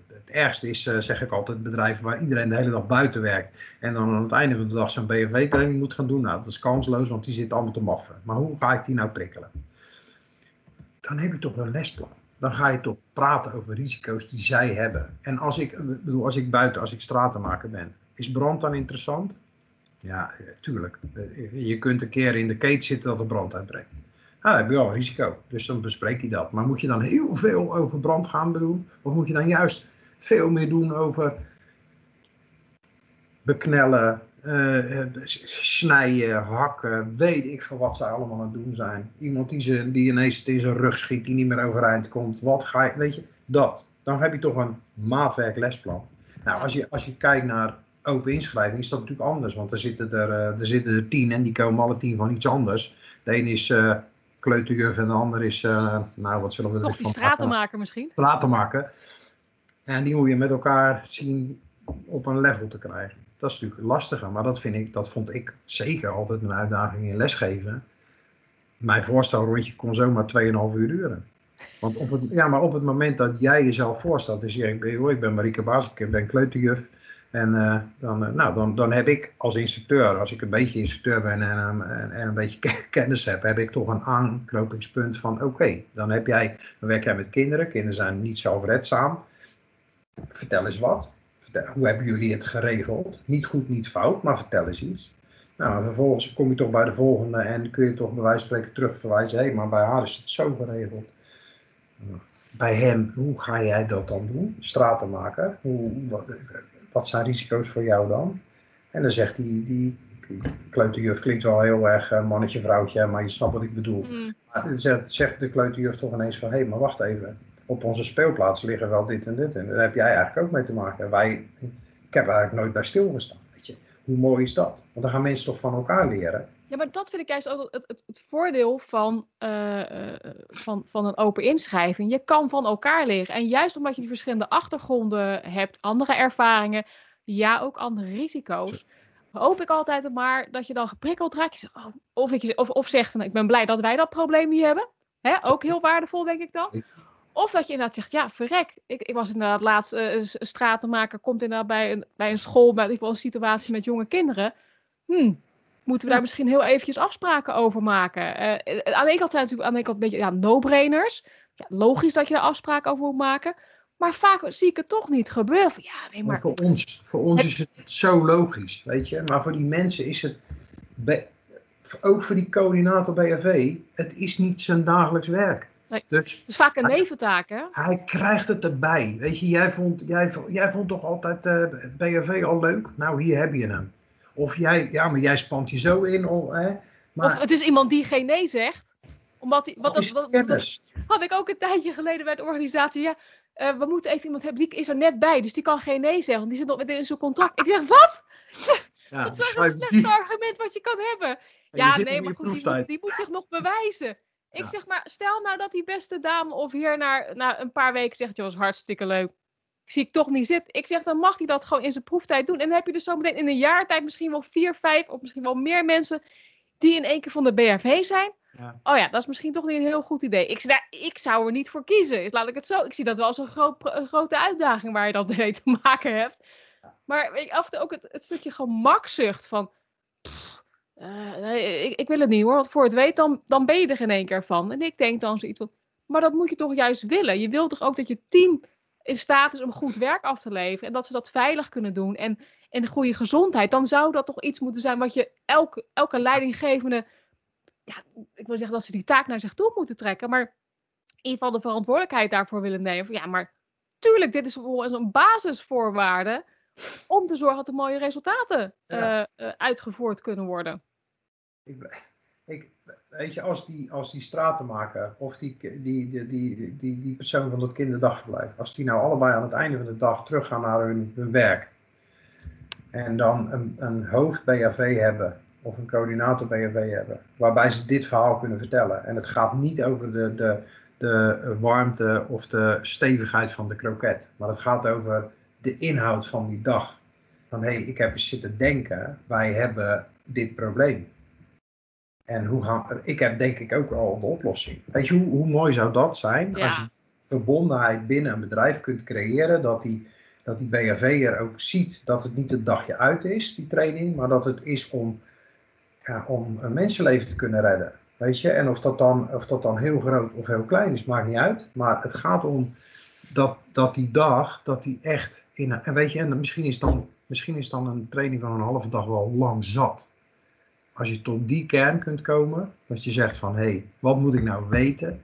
het ergste is, uh, zeg ik altijd, bedrijven waar iedereen de hele dag buiten werkt. En dan aan het einde van de dag zo'n BFW-training moet gaan doen. Nou, dat is kansloos, want die zit allemaal te maffen. Maar hoe ga ik die nou prikkelen? Dan heb je toch een lesplan dan ga je toch praten over risico's die zij hebben. En als ik, bedoel, als ik buiten, als ik stratenmaker ben, Is brand dan interessant? Ja, tuurlijk. Je kunt een keer in de keet zitten dat er brand uitbreekt. Nou, dan heb je wel een risico. Dus dan bespreek je dat. Maar moet je dan heel veel over brand gaan doen? Of moet je dan juist veel meer doen over beknellen, uh, snijden, hakken, weet ik van wat zij allemaal aan het doen zijn. Iemand die, ze, die ineens in zijn rug schiet, die niet meer overeind komt. Wat ga je, weet je, dat. Dan heb je toch een maatwerk lesplan. Nou, als je, als je kijkt naar open inschrijving is dat natuurlijk anders. Want er zitten er, uh, er, zitten er tien en die komen alle tien van iets anders. De een is uh, kleuterjuf en de ander is, uh, nou wat zullen we... Toch die stratenmaker misschien? Stratenmaker. En die moet je met elkaar zien op een level te krijgen. Dat is natuurlijk lastiger, maar dat, vind ik, dat vond ik zeker altijd mijn uitdaging in lesgeven. Mijn voorstelrondje kon zomaar 2,5 uur duren. Want op het, ja, maar op het moment dat jij jezelf voorstelt, dus ik ben, ik ben Marieke Baas, ik ben kleuterjuf. En uh, dan, uh, nou, dan, dan heb ik als instructeur, als ik een beetje instructeur ben en, en, en een beetje kennis heb, heb ik toch een aanknopingspunt van oké, dan heb jij, dan werk jij met kinderen. Kinderen zijn niet zelfredzaam. Vertel eens wat hoe hebben jullie het geregeld? Niet goed, niet fout, maar vertel eens iets. Nou, vervolgens kom je toch bij de volgende en kun je toch bij wijze van spreken terugverwijzen. Hé, hey, maar bij haar is het zo geregeld. Bij hem, hoe ga jij dat dan doen? Straten maken. Hoe, wat, wat, zijn risico's voor jou dan? En dan zegt die, die kleuterjuf, klinkt wel heel erg uh, mannetje, vrouwtje, maar je snapt wat ik bedoel. Mm. Maar zegt, zegt de kleuterjuf toch ineens van, hé, hey, maar wacht even op onze speelplaats liggen wel dit en dit. En daar heb jij eigenlijk ook mee te maken. Wij, ik heb eigenlijk nooit bij stilgestaan. Weet je. Hoe mooi is dat? Want dan gaan mensen toch van elkaar leren. Ja, maar dat vind ik juist ook het, het, het voordeel van, uh, van, van een open inschrijving. Je kan van elkaar leren. En juist omdat je die verschillende achtergronden hebt, andere ervaringen, ja, ook andere risico's. Hoop ik altijd maar dat je dan geprikkeld raakt. Oh, of, ik, of, of zegt, ik ben blij dat wij dat probleem niet hebben. Hè? Ook heel waardevol, denk ik dan. Of dat je inderdaad zegt, ja, verrek. Ik, ik was inderdaad laatst uh, een stratenmaker, komt inderdaad bij een, bij een school, bij een situatie met jonge kinderen. Hm, moeten we daar misschien heel eventjes afspraken over maken? Uh, aan de ene kant zijn het natuurlijk aan de ene kant een beetje ja, no-brainers. Ja, logisch dat je daar afspraken over moet maken. Maar vaak zie ik het toch niet gebeuren. Van, ja, nee, maar... maar voor ons, voor ons is het zo logisch, weet je. Maar voor die mensen is het, ook voor die coördinator BHV, het is niet zijn dagelijks werk. Dus, is vaak een neventaak, hè? Hij krijgt het erbij. Weet je, jij vond, jij, jij vond toch altijd uh, eh, BHV al leuk? Nou, hier heb je hem. Of jij, ja, maar jij spant je zo in. Of, hè? Maar, of het is iemand die geen nee zegt. Omdat hij, wat, dat, dat, had ik ook een tijdje geleden bij de organisatie. Ja, uh, we moeten even iemand hebben, die is er net bij. Dus die kan geen nee zeggen. Want die zit nog in zo'n contract. Ik zeg, wat? Ja, dat is het slechtste argument wat je kan hebben. ja, nee, maar goed, die, die moet zich nog bewijzen. Ik zeg maar, stel nou dat die beste dame of heer na, na een paar weken zegt, joh, is hartstikke leuk. Ik zie ik toch niet zitten. Ik zeg, dan mag hij dat gewoon in zijn proeftijd doen. En dan heb je dus zometeen in een jaar tijd misschien wel vier, vijf of misschien wel meer mensen die in één keer van de BRV zijn. Ja. Oh ja, dat is misschien toch niet een heel goed idee. Ik, nou, ik zou er niet voor kiezen. Laat ik het zo. Ik zie dat wel als een, groot, een grote uitdaging waar je dat mee te maken hebt. Maar af en toe ook het, het stukje gemakzucht van. Uh, ik, ik, wil het niet hoor, want voor het weet, dan, dan ben je er in één keer van. En ik denk dan zoiets van, maar dat moet je toch juist willen. Je wilt toch ook dat je team in staat is om goed werk af te leveren. En dat ze dat veilig kunnen doen. En, en de goede gezondheid. Dan zou dat toch iets moeten zijn wat je elke, elke leidinggevende... Ja, ik wil zeggen dat ze die taak naar zich toe moeten trekken. Maar in ieder geval de verantwoordelijkheid daarvoor willen nemen. Ja, maar tuurlijk, dit is een basisvoorwaarde om te zorgen dat er mooie resultaten uh, uitgevoerd kunnen worden. Ik, ik, weet je, als die, als die stratenmaker of die, die, die, die, die, persoon van het kinderdagverblijf, als die nou allebei aan het einde van de dag teruggaan naar hun, hun werk en dan een, een hoofd BHV hebben of een coördinator BHV hebben, waarbij ze dit verhaal kunnen vertellen. En het gaat niet over de, de, de warmte of de stevigheid van de kroket, maar het gaat over de inhoud van die dag. Van hé, hey, ik heb eens zitten denken, wij hebben dit probleem. En hoe gaan, ik heb denk ik ook al de oplossing. Weet je, hoe, hoe mooi zou dat zijn als je verbondenheid binnen een bedrijf kunt creëren, dat die, dat die BHV'er ook ziet dat het niet een dagje uit is, die training, maar dat het is om, ja, om een mensenleven te kunnen redden. Weet je, en of dat, dan, of dat dan heel groot of heel klein is, maakt niet uit. Maar het gaat om dat, dat die dag, dat die echt in. En weet je, en misschien is dan misschien is dan een training van een halve dag wel lang zat. Als je tot die kern kunt komen, dat je zegt van hé, hey, wat moet ik nou weten?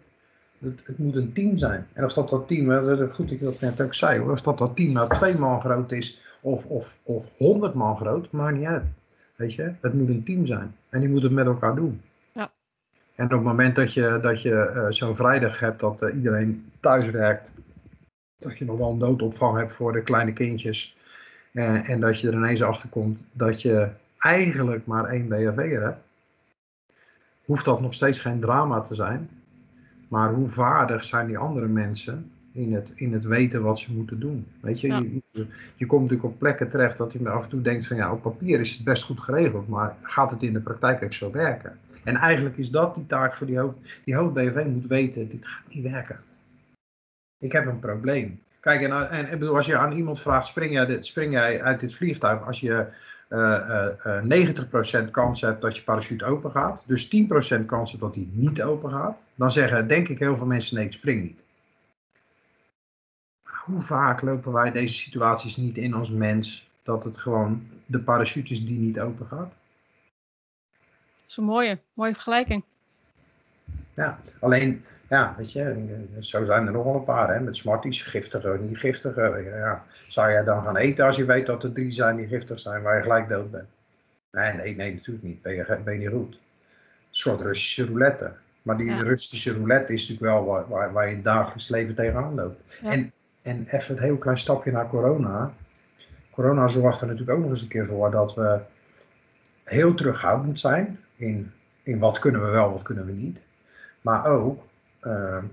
Het, het, moet een team zijn. En of dat dat team, goed dat ik dat net ook zei, of dat dat team nou twee man groot is of, of, of honderd man groot, maakt niet uit. Weet je, het moet een team zijn. En die moet het met elkaar doen. Ja. En op het moment dat je, dat je uh, zo'n vrijdag hebt dat uh, iedereen thuis werkt, dat je nog wel een noodopvang hebt voor de kleine kindjes. Uh, en dat je er ineens achter komt dat je eigenlijk maar één BHV'er hebt. Hoeft dat nog steeds geen drama te zijn. Maar hoe vaardig zijn die andere mensen in het, in het weten wat ze moeten doen. Weet je, je, je, komt natuurlijk op plekken terecht dat je af en toe denkt van ja, op papier is het best goed geregeld, maar gaat het in de praktijk ook zo werken? En eigenlijk is dat die taak voor die hoofd, die hoofd moet weten, dit gaat niet werken. Ik heb een probleem. Kijk, en, en, en als je aan iemand vraagt, spring jij, spring jij uit dit vliegtuig als je 90% kans hebt dat je parachute open gaat, dus 10% kans hebt dat hij niet open gaat, dan zeggen denk ik heel veel mensen nee, ik spring niet hoe vaak lopen wij deze situaties niet in als mens, dat het gewoon de parachute is die niet open gaat? Dat is een mooie, mooie vergelijking. Ja, alleen, ja, weet je, zo zijn er nog wel een paar, hè, met smarties, giftige, niet giftige. Ja, zou jij dan gaan eten als je weet dat er drie zijn die giftig zijn, waar je gelijk dood bent? Nee, nee, nee, natuurlijk niet. Ben je, ben je niet goed. Een soort Russische roulette. Maar die Russische roulette is natuurlijk wel waar, waar, waar je dagelijks leven tegenaan loopt. En en even het heel klein stapje naar corona. Corona zorgt er natuurlijk ook nog eens een keer voor dat we heel terughoudend zijn in, in wat kunnen we wel, wat kunnen we niet. Maar ook, uh,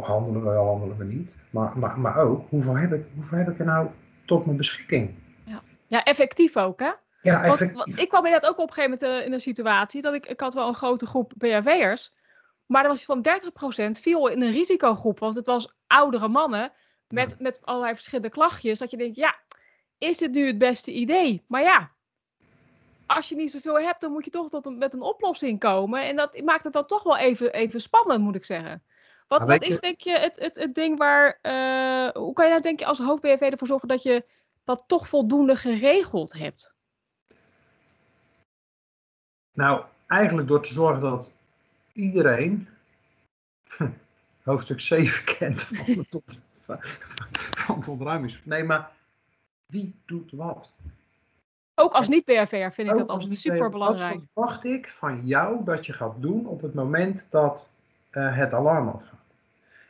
handelen we wel, handelen we niet. Maar, maar, maar ook, hoeveel heb, ik, hoeveel heb ik er nou tot mijn beschikking? Ja, ja effectief ook hè? Ja, effectief. Want, ik kwam inderdaad ook op een gegeven moment eh, in een situatie dat ik, ik had wel een grote groep PHV'ers. Maar er was van 30% viel in een risicogroep. Want het was oudere mannen met, met allerlei verschillende klachtjes. Dat je denkt, ja, is dit nu het beste idee? Maar ja, als je niet zoveel hebt, dan moet je toch tot een, met een oplossing komen. En dat maakt het dan toch wel even, even spannend, moet ik zeggen. Wat, wat is denk je het, het, het ding waar, uh, hoe kan je nou denk je als hoofd-BFV ervoor zorgen dat je dat toch voldoende geregeld hebt? Nou, eigenlijk door te zorgen dat iedereen hoofdstuk 7 kent van tot van ontruimings. Nee, maar wie doet wat? Ook als niet-BRV'er vind ik dat altijd super belangrijk. Wat verwacht ik van jou dat je gaat doen op het moment dat uh, het alarm afgaat?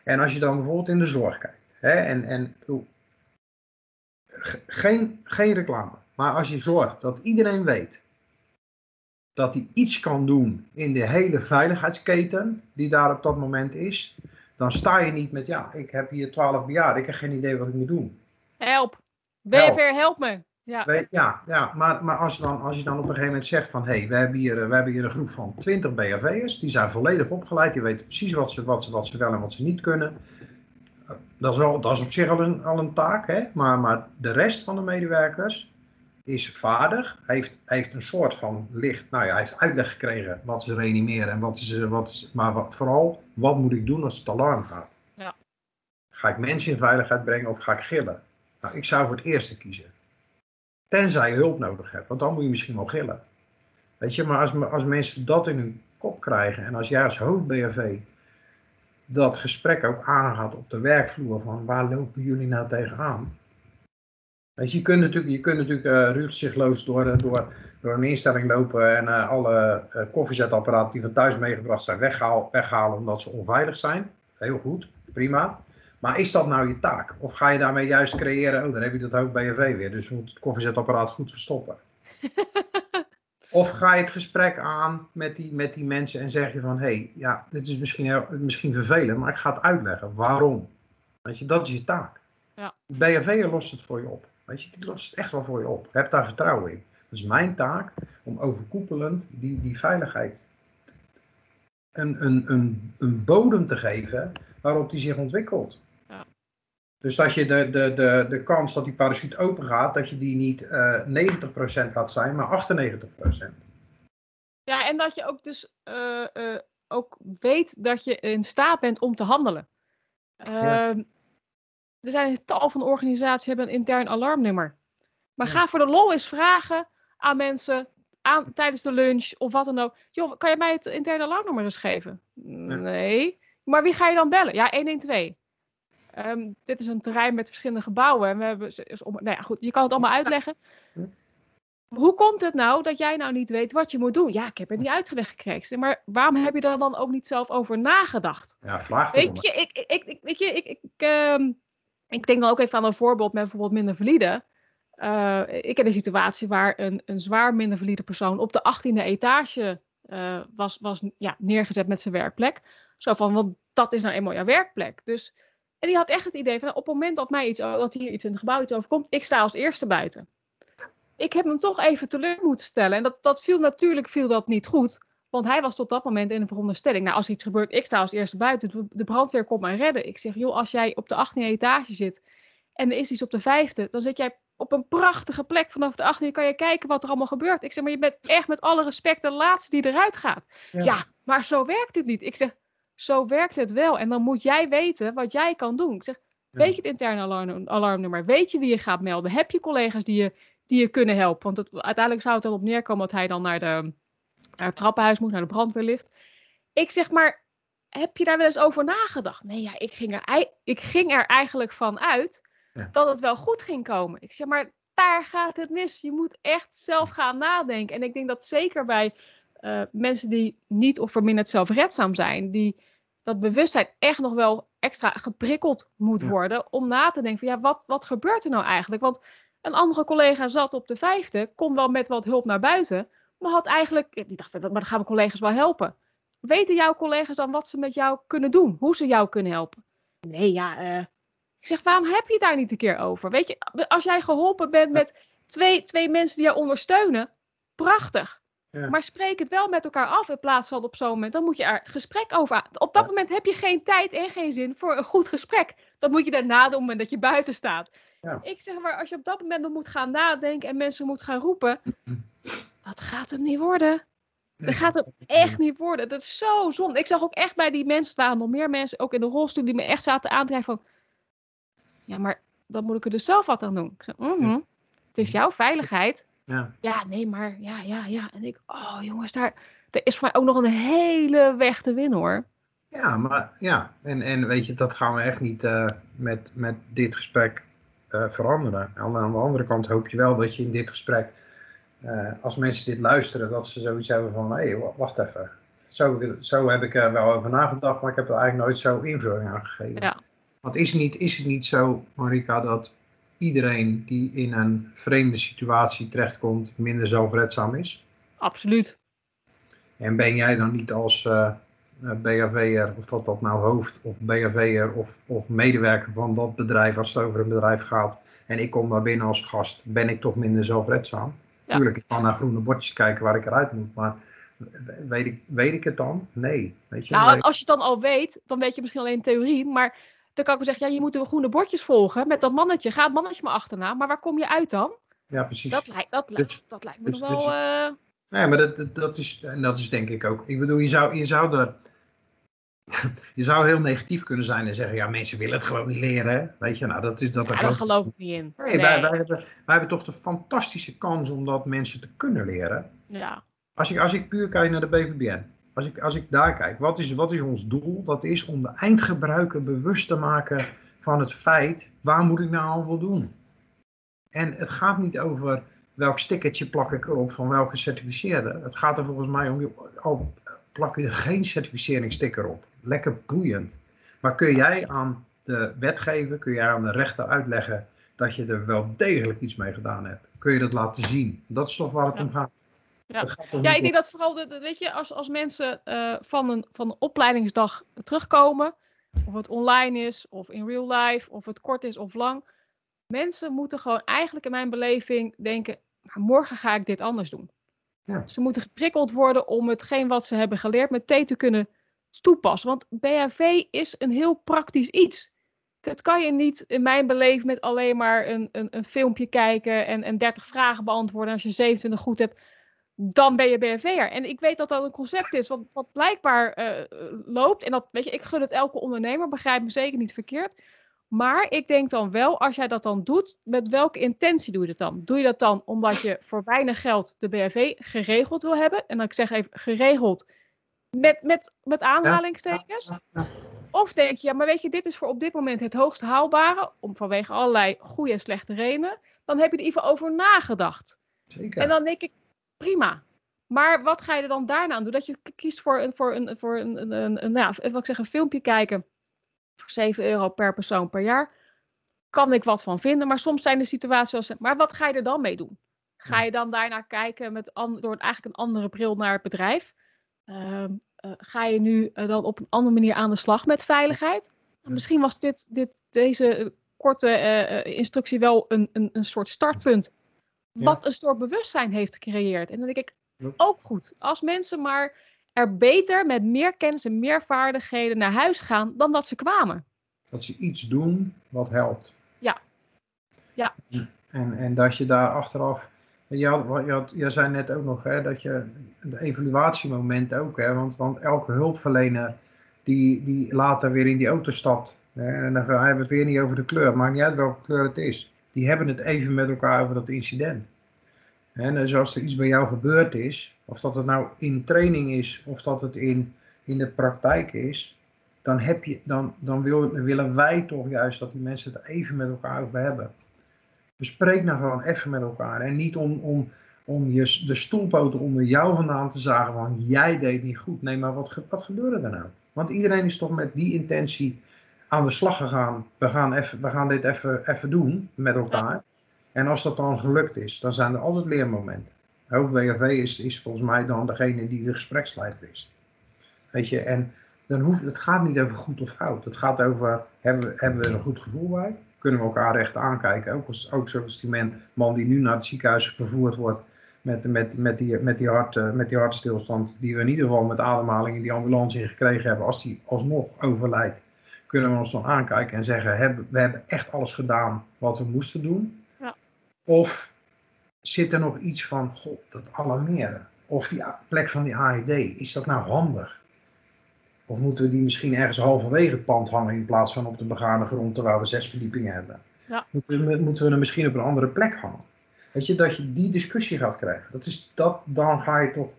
En als je dan bijvoorbeeld in de zorg kijkt. Hè, en, en geen, geen reclame. Maar als je zorgt dat iedereen weet dat hij iets kan doen in de hele veiligheidsketen die daar op dat moment is, dan sta je niet met, ja, ik heb hier 12 bejaarden, ik heb geen idee wat ik moet doen. Help. BFR, help me. Ja, ja, ja maar, maar als, je dan, als je dan op een gegeven moment zegt van, hé, hey, we, hebben hier, we hebben hier een groep van 20 BHV'ers, die zijn volledig opgeleid, die weten precies wat ze, wat, ze, wat ze wel en wat ze niet kunnen. Dat is, wel, dat is op zich al een, al een taak, hè? Maar, maar de rest van de medewerkers, is vaardig, heeft, heeft een soort van licht, nou ja, hij heeft uitleg gekregen wat ze reanimeren en wat is, wat is maar wat, vooral, wat moet ik doen als het alarm gaat? Ja. Ga ik mensen in veiligheid brengen of ga ik gillen? Nou, ik zou voor het eerste kiezen. Tenzij je hulp nodig hebt, want dan moet je misschien wel gillen. Weet je, maar als, als mensen dat in hun kop krijgen en als jij als hoofd BHV dat gesprek ook aangaat op de werkvloer van waar lopen jullie nou tegenaan? je, kunt natuurlijk, je kunt natuurlijk uh, door, eh, door, door een instelling lopen en uh, alle koffiezetapparaten die van thuis meegebracht zijn weghalen omdat ze onveilig zijn. Heel goed, prima. Maar is dat nou je taak? Of ga je daarmee juist creëren, oh dan heb je dat ook BNV weer, dus we moeten het koffiezetapparaat goed verstoppen. of ga je het gesprek aan met die, met die mensen en zeg je van, hé, hey, ja, dit is misschien, heel, misschien vervelend, maar ik ga het uitleggen. Waarom? Weet je, dat is je taak. Ja. BNV lost het voor je op. Weet je, die lost het echt wel voor je op. Heb daar vertrouwen in. Dat is mijn taak om overkoepelend die, die veiligheid een, een, een, een bodem te geven waarop die zich ontwikkelt. Dus dat je de, de, de, de kans dat die parachute open gaat, dat je die niet uh, eh, 90% laat zijn, maar 98%. Ja, en dat je ook dus uh, uh, ook weet dat je in staat bent om te handelen. Ja. Ehm, er zijn een tal van organisaties hebben een intern alarmnummer. Maar ga voor de lol eens vragen aan mensen aan, tijdens de lunch of wat dan ook. Joh, kan je mij het interne alarmnummer eens geven? Nee. Maar wie ga je dan bellen? Ja, 112. Um, dit is een terrein met verschillende gebouwen. En we hebben, nou ja, goed, je kan het allemaal uitleggen. Hoe komt het nou dat jij nou niet weet wat je moet doen? Ja, ik heb het niet uitgelegd gekregen. Maar waarom heb je er dan ook niet zelf over nagedacht? Ja, vraag weet je, ik, ik, ik, weet je, ik, ik, um, ik denk dan ook even aan een voorbeeld met bijvoorbeeld minder valide. Uh, ik heb een situatie waar een, een zwaar minder valide persoon op de 18e etage uh, was, was ja, neergezet met zijn werkplek. Zo van, want dat is nou eenmaal jouw werkplek. Dus, en die had echt het idee van, op het moment dat, mij iets, dat hier iets in het gebouw iets overkomt, ik sta als eerste buiten. Ik heb hem toch even teleur moeten stellen. En dat, dat viel natuurlijk viel dat niet goed. Want hij was tot dat moment in een veronderstelling. Nou, als er iets gebeurt, ik sta als eerste buiten. De brandweer komt mij redden. Ik zeg, joh, als jij op de 18e etage zit en er is iets op de vijfde, dan zit jij op een prachtige plek vanaf de 18e. Kan je kijken wat er allemaal gebeurt. Ik zeg, maar je bent echt met alle respect de laatste die eruit gaat. Ja, ja maar zo werkt het niet. Ik zeg, zo werkt het wel. En dan moet jij weten wat jij kan doen. Ik zeg, weet je het interne alarm, alarmnummer? Weet je wie je gaat melden? Heb je collega's die je, die je kunnen helpen? Want het, uiteindelijk zou het dan op neerkomen dat hij dan naar, de, naar het trappenhuis moet, naar de brandweerlift. Ik zeg maar, heb je daar wel eens over nagedacht? Nee, ja, ik ging er, ik ging er eigenlijk van uit dat het wel goed ging komen. Ik zeg maar, daar gaat het mis. Je moet echt zelf gaan nadenken. En ik denk dat zeker bij uh, mensen die niet of verminderd zelfredzaam zijn, die dat bewustzijn echt nog wel extra geprikkeld moet worden om na te denken van ja, wat, wat gebeurt er nou eigenlijk? Want een andere collega zat op de vijfde, kon wel met wat hulp naar buiten, maar had eigenlijk, die dacht, maar dan gaan we collega's wel helpen. Weten jouw collega's dan wat ze met jou kunnen doen? Hoe ze jou kunnen helpen? Nee, ja, uh, ik zeg, waarom heb je het daar niet een keer over? Weet je, als jij geholpen bent met twee, twee mensen die jou ondersteunen, prachtig. Maar spreek het wel met elkaar af in plaats van op zo'n moment. Dan moet je er het gesprek over. Op dat moment heb je geen tijd en geen zin voor een goed gesprek. Dat moet je daarna doen op het moment dat je buiten staat. Ja. Ik zeg maar, als je op dat moment dan moet gaan nadenken en mensen moet gaan roepen. Dat gaat hem niet worden. Dat gaat hem echt niet worden. Dat is zo zonde. Ik zag ook echt bij die mensen, het waren nog meer mensen, ook in de rolstoel, die me echt zaten aan te kijken van. Ja, maar dan moet ik er dus zelf wat aan doen. Ik mm het is jouw veiligheid. Ja. ja, nee, maar ja, ja, ja. En ik, oh jongens, daar, er is voor mij ook nog een hele weg te winnen hoor. Ja, maar ja, en, en weet je, dat gaan we echt niet uh, met, met dit gesprek uh, veranderen. Aan, aan, de andere kant hoop je wel dat je in dit gesprek, uh, als mensen dit luisteren, dat ze zoiets hebben van, hé, hey, wacht even. Zo, zo heb ik er wel over nagedacht, maar ik heb er eigenlijk nooit zo invulling aan gegeven. Ja. Want is, niet, is het niet zo, Marika, dat iedereen die in een vreemde situatie terechtkomt minder zelfredzaam is? Absoluut. En ben jij dan niet als uh, eh, eh, BHV'er, of dat dat nou hoofd of BHV'er of, of medewerker van dat bedrijf, als het over een bedrijf gaat, en ik kom daar binnen als gast, ben ik toch minder zelfredzaam? Ja. Tuurlijk, ik kan naar groene bordjes kijken waar ik eruit moet, maar weet ik, weet ik het dan? Nee. Weet je? Nou, als je het dan al weet, dan weet je misschien alleen theorie, maar dan kan ik me zeggen, ja, je moet de groene bordjes volgen met dat mannetje. Ga het mannetje maar achterna. Maar waar kom je uit dan? Ja, precies. Dat lijkt, dat, dus, dat lijkt me dus, nog wel... Dus, uh... Nee, maar dat, dat, is, en dat is denk ik ook... Ik bedoel, je zou, je zou er... Je zou heel negatief kunnen zijn en zeggen, ja, mensen willen het gewoon niet leren. Weet je, nou, dat is dat. Ja, daar geloof ik niet in. Nee, Wij, wij, hebben, wij hebben toch de fantastische kans om dat mensen te kunnen leren. Ja. Als ik, als ik puur kijk naar de BVBN, als ik, als ik daar kijk, wat is, wat is ons doel? Dat is om de eindgebruiker bewust te maken van het feit, waar moet ik nou aan voldoen? En het gaat niet over welk stickertje plak ik erop van welke certificeerde. Het gaat er volgens mij om, al plak je er geen certificeringssticker op. Lekker boeiend. Maar kun jij aan de wetgever, kun jij aan de rechter uitleggen dat je er wel degelijk iets mee gedaan hebt? Kun je dat laten zien? Dat is toch waar het om gaat. Ja, ja ik denk dat vooral, de, weet je, als, als mensen uh, van, een, van een opleidingsdag terugkomen, of het online is, of in real life, of het kort is of lang, mensen moeten gewoon eigenlijk in mijn beleving denken, maar morgen ga ik dit anders doen. Ja. Ze moeten geprikkeld worden om hetgeen wat ze hebben geleerd meteen te kunnen toepassen. Want BHV is een heel praktisch iets. Dat kan je niet in mijn beleving met alleen maar een, een, een filmpje kijken en, en 30 vragen beantwoorden. Als je 27 goed hebt, dan ben je BNV'er. En ik weet dat dat een concept is wat, wat blijkbaar uh, loopt. En dat, weet je, ik gun het elke ondernemer, begrijp me zeker niet verkeerd. Maar ik denk dan wel, als jij dat dan doet, met welke intentie doe je dat dan? Doe je dat dan omdat je voor weinig geld de BHV geregeld wil hebben? En dan ik zeg even geregeld met, met, met aanhalingstekens. Of denk je, ja, maar weet je, dit is voor op dit moment het hoogst haalbare, om vanwege allerlei goede en slechte redenen. Dan heb je er even over nagedacht. Zeker. En dan denk ik, prima. Maar wat ga je er dan daarna aan doen? Dat je kiest voor een, voor een, voor een, een, een, een nou, wat ik zeg, een filmpje kijken voor 7 euro per persoon per jaar. Kan ik wat van vinden, maar soms zijn de situaties als. Maar wat ga je er dan mee doen? Ga je dan daarna kijken met door eigenlijk een andere bril naar het bedrijf? Ehm, eh, ga je nu eh, dan op een andere manier aan de slag met veiligheid? Nou, misschien was dit, dit, deze korte uh, instructie wel een, een, een soort startpunt. Wat een soort bewustzijn heeft gecreëerd. En dan denk ik, ook goed. Als mensen maar er beter met meer kennis en meer vaardigheden naar huis gaan dan dat ze kwamen. Dat ze iets doen wat helpt. Ja. Ja. En, en dat je daar achteraf je, had, je, had, je zei net ook nog hè, dat je het evaluatiemoment ook, hè, want, want elke hulpverlener die, die later weer in die auto stapt, hè, en dan hebben we het weer niet over de kleur, maakt niet uit welke kleur het is, die hebben het even met elkaar over dat incident. En dus als er iets bij jou gebeurd is, of dat het nou in training is, of dat het in, in de praktijk is, dan, heb je, dan, dan wil, willen wij toch juist dat die mensen het even met elkaar over hebben. Bespreek nou gewoon even met elkaar. En niet om, om, om je, de stoelpoten onder jou vandaan te zagen van jij deed niet goed. Nee, maar wat, wat gebeurde er nou? Want iedereen is toch met die intentie aan de slag gegaan. We gaan, even, we gaan dit even, even doen met elkaar. En als dat dan gelukt is, dan zijn er altijd leermomenten. Hoofd BHV is, is volgens mij dan degene die de gespreksleider is. Weet je, en dan hoeft, het gaat niet over goed of fout. Het gaat over, hebben hebben we er een goed gevoel bij? kunnen we elkaar recht aankijken. Ook, als, ook zoals die man, man die nu naar het ziekenhuis vervoerd wordt met, met, met, die, met, die hart, uh, met die hartstilstand, die we in ieder geval met ademhaling in die ambulance gekregen hebben, als die alsnog overlijdt, kunnen we ons dan aankijken en zeggen, hebben, we hebben echt alles gedaan wat we moesten doen. Ja. Of zit er nog iets van, god, dat alarmeren? Of die plek van die AED, is dat nou handig? Of moeten we die misschien ergens halverwege het pand hangen in plaats van op de begane grond waar we zes verdiepingen hebben? Ja. Moeten, we, moeten we hem misschien op een andere plek hangen? Weet je, dat je die discussie gaat krijgen. Dat is, dat, dan ga je toch,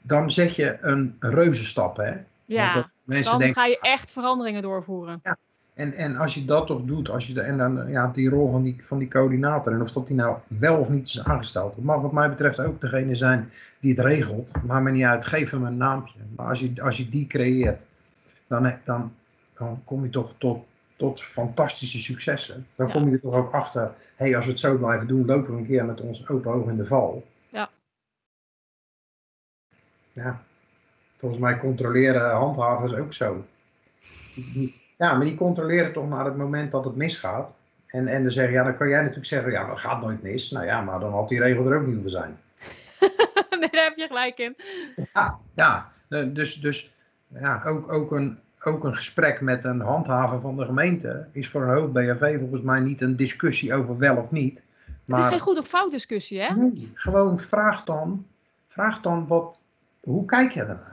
dan zet je een reuze stap, hè? Ja, mensen dan denken, ga je echt veranderingen doorvoeren. Ja, en, en als je dat toch doet, als je de, en dan ja, die rol van die, van die coördinator, en of dat die nou wel of niet is aangesteld, dat mag wat mij betreft ook degene zijn die het regelt. Maakt me niet uit, geef hem een naampje. Maar als je, als je die creëert, dan, dan, dan kom je toch tot, tot fantastische successen. Dan kom je er toch ook achter, hé, hey, als we het zo blijven doen, lopen we een keer met ons open oog in de val. Ja. Ja. Volgens mij controleren handhavers ook zo. Ja, maar die controleren toch naar het moment dat het misgaat. En, en dan zeggen, ja, dan kan jij natuurlijk zeggen, ja, dat gaat nooit mis. Nou ja, maar dan had die regel er ook niet hoeven zijn. nee, daar heb je gelijk in. Ja, ja. dus, dus ja, ook, ook, een, ook een gesprek met een handhaver van de gemeente is voor een hoofd BHV volgens mij niet een discussie over wel of niet. Maar, het is geen goed of fout discussie, hè? Nee, gewoon vraag dan, vraag dan wat, hoe kijk je ernaar?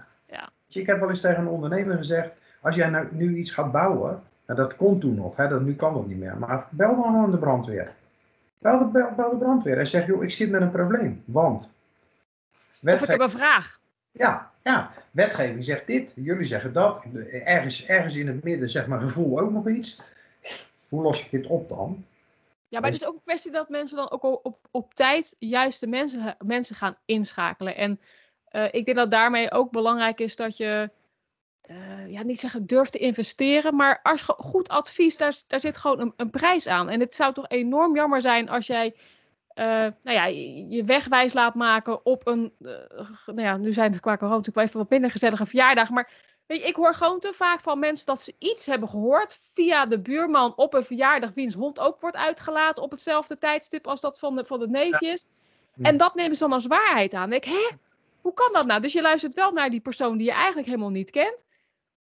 Ik heb wel eens tegen een ondernemer gezegd, als jij nou, nu iets gaat bouwen, nou dat kon toen nog, hè, dat, nu kan dat niet meer, maar bel dan gewoon de brandweer. Bel de, bel, bel de brandweer en zeg, joh, ik zit met een probleem, want... Of ik heb een vraag. Ja, ja, wetgeving zegt dit, jullie zeggen dat. Ergens, ergens in het midden zeg maar gevoel ook nog iets. Hoe los je dit op dan? Ja, maar het is ook een kwestie dat mensen dan ook op, op tijd juist de mensen, mensen gaan inschakelen. En uh, ik denk dat daarmee ook belangrijk is dat je, uh, ja, niet zeggen durft te investeren, maar als goed advies, daar, daar zit gewoon een, een prijs aan. En het zou toch enorm jammer zijn als jij uh, nou ja, je wegwijs laat maken op een, nou ja, nu zijn het qua corona natuurlijk wel even wat minder gezellige verjaardag, maar weet je, ik hoor gewoon te vaak van mensen dat ze iets hebben gehoord via de buurman op een verjaardag wiens hond ook wordt uitgelaten op hetzelfde tijdstip als dat van de, van de neefjes. En dat nemen ze dan als waarheid aan. Ik, hè, hoe kan dat nou? Dus je luistert wel naar die persoon die je eigenlijk helemaal niet kent.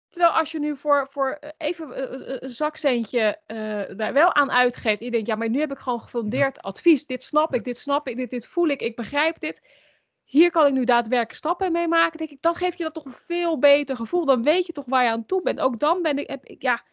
Terwijl als je nu voor, voor eh, even eh, eh, een zakcentje uh, daar wel aan uitgeeft. En je denkt, ja, maar nu heb ik gewoon gefundeerd advies. Dit snap ik, dit snap ik, dit, dit voel ik, ik begrijp dit. Hier kan ik nu daadwerkelijk stappen mee maken. Denk ik, dat geeft je dan toch een veel beter gevoel. Dan weet je toch waar je aan toe bent. Ook dan ben ik, heb ik ja,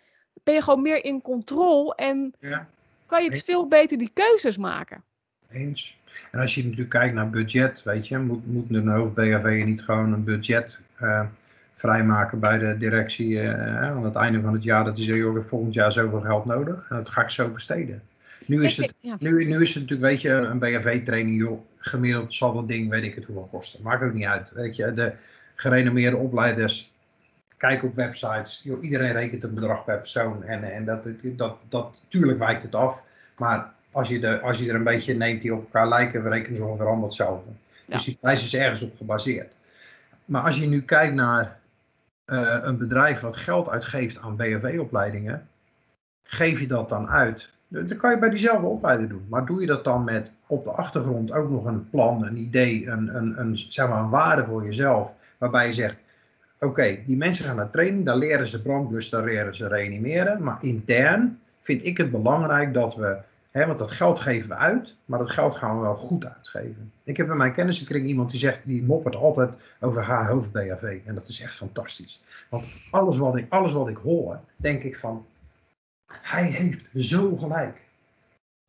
ben je gewoon meer in controle en ja. kan je het veel beter die keuzes maken. Eens. En als je natuurlijk kijkt naar budget, weet je, moet, moet een hoofd BHV niet gewoon een budget uh, vrijmaken bij de directie uh, aan het einde van het jaar, dat is joh, volgend jaar zoveel geld nodig en dat ga ik zo besteden. Nu is, het, nu, nu is het natuurlijk, weet je, een BHV-training, joh, gemiddeld zal dat ding, weet ik het hoeveel kosten. Maakt ook niet uit. Weet je, de gerenommeerde opleiders, kijk op websites, joh, iedereen rekent een bedrag per persoon en, en dat, dat, dat, tuurlijk wijkt het af, maar als je, de, als je er een beetje neemt die op elkaar lijken, we rekenen ze ongeveer allemaal hetzelfde. Dus die prijs is ergens op gebaseerd. Maar als je nu kijkt naar uh, een bedrijf wat geld uitgeeft aan BHV-opleidingen, geef je dat dan uit dat kan je bij diezelfde opleider doen. Maar doe je dat dan met op de achtergrond ook nog een plan, een idee, een, een, een, zeg maar een waarde voor jezelf. Waarbij je zegt, oké, die mensen gaan naar training, daar leren ze brandblussen, daar leren ze reanimeren. Maar intern vind ik het belangrijk dat we, want dat geld geven we uit, maar dat geld gaan we wel goed uitgeven. Ik heb in mijn kennissenkring iemand die zegt, die moppert altijd over haar hoofd BHV. En dat is echt fantastisch. Want alles wat ik, alles wat ik hoor, denk ik van, hij heeft zo gelijk.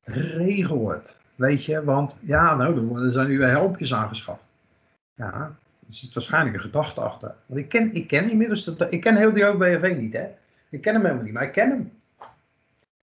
Regel het. Weet je, want ja, nou, er zijn nu weer helpjes aangeschaft. Ja, er zit waarschijnlijk een gedachte achter. Want ik ken, ik ken inmiddels, ik ken heel die OBV niet, hè. Ik ken hem helemaal niet, maar ik ken hem.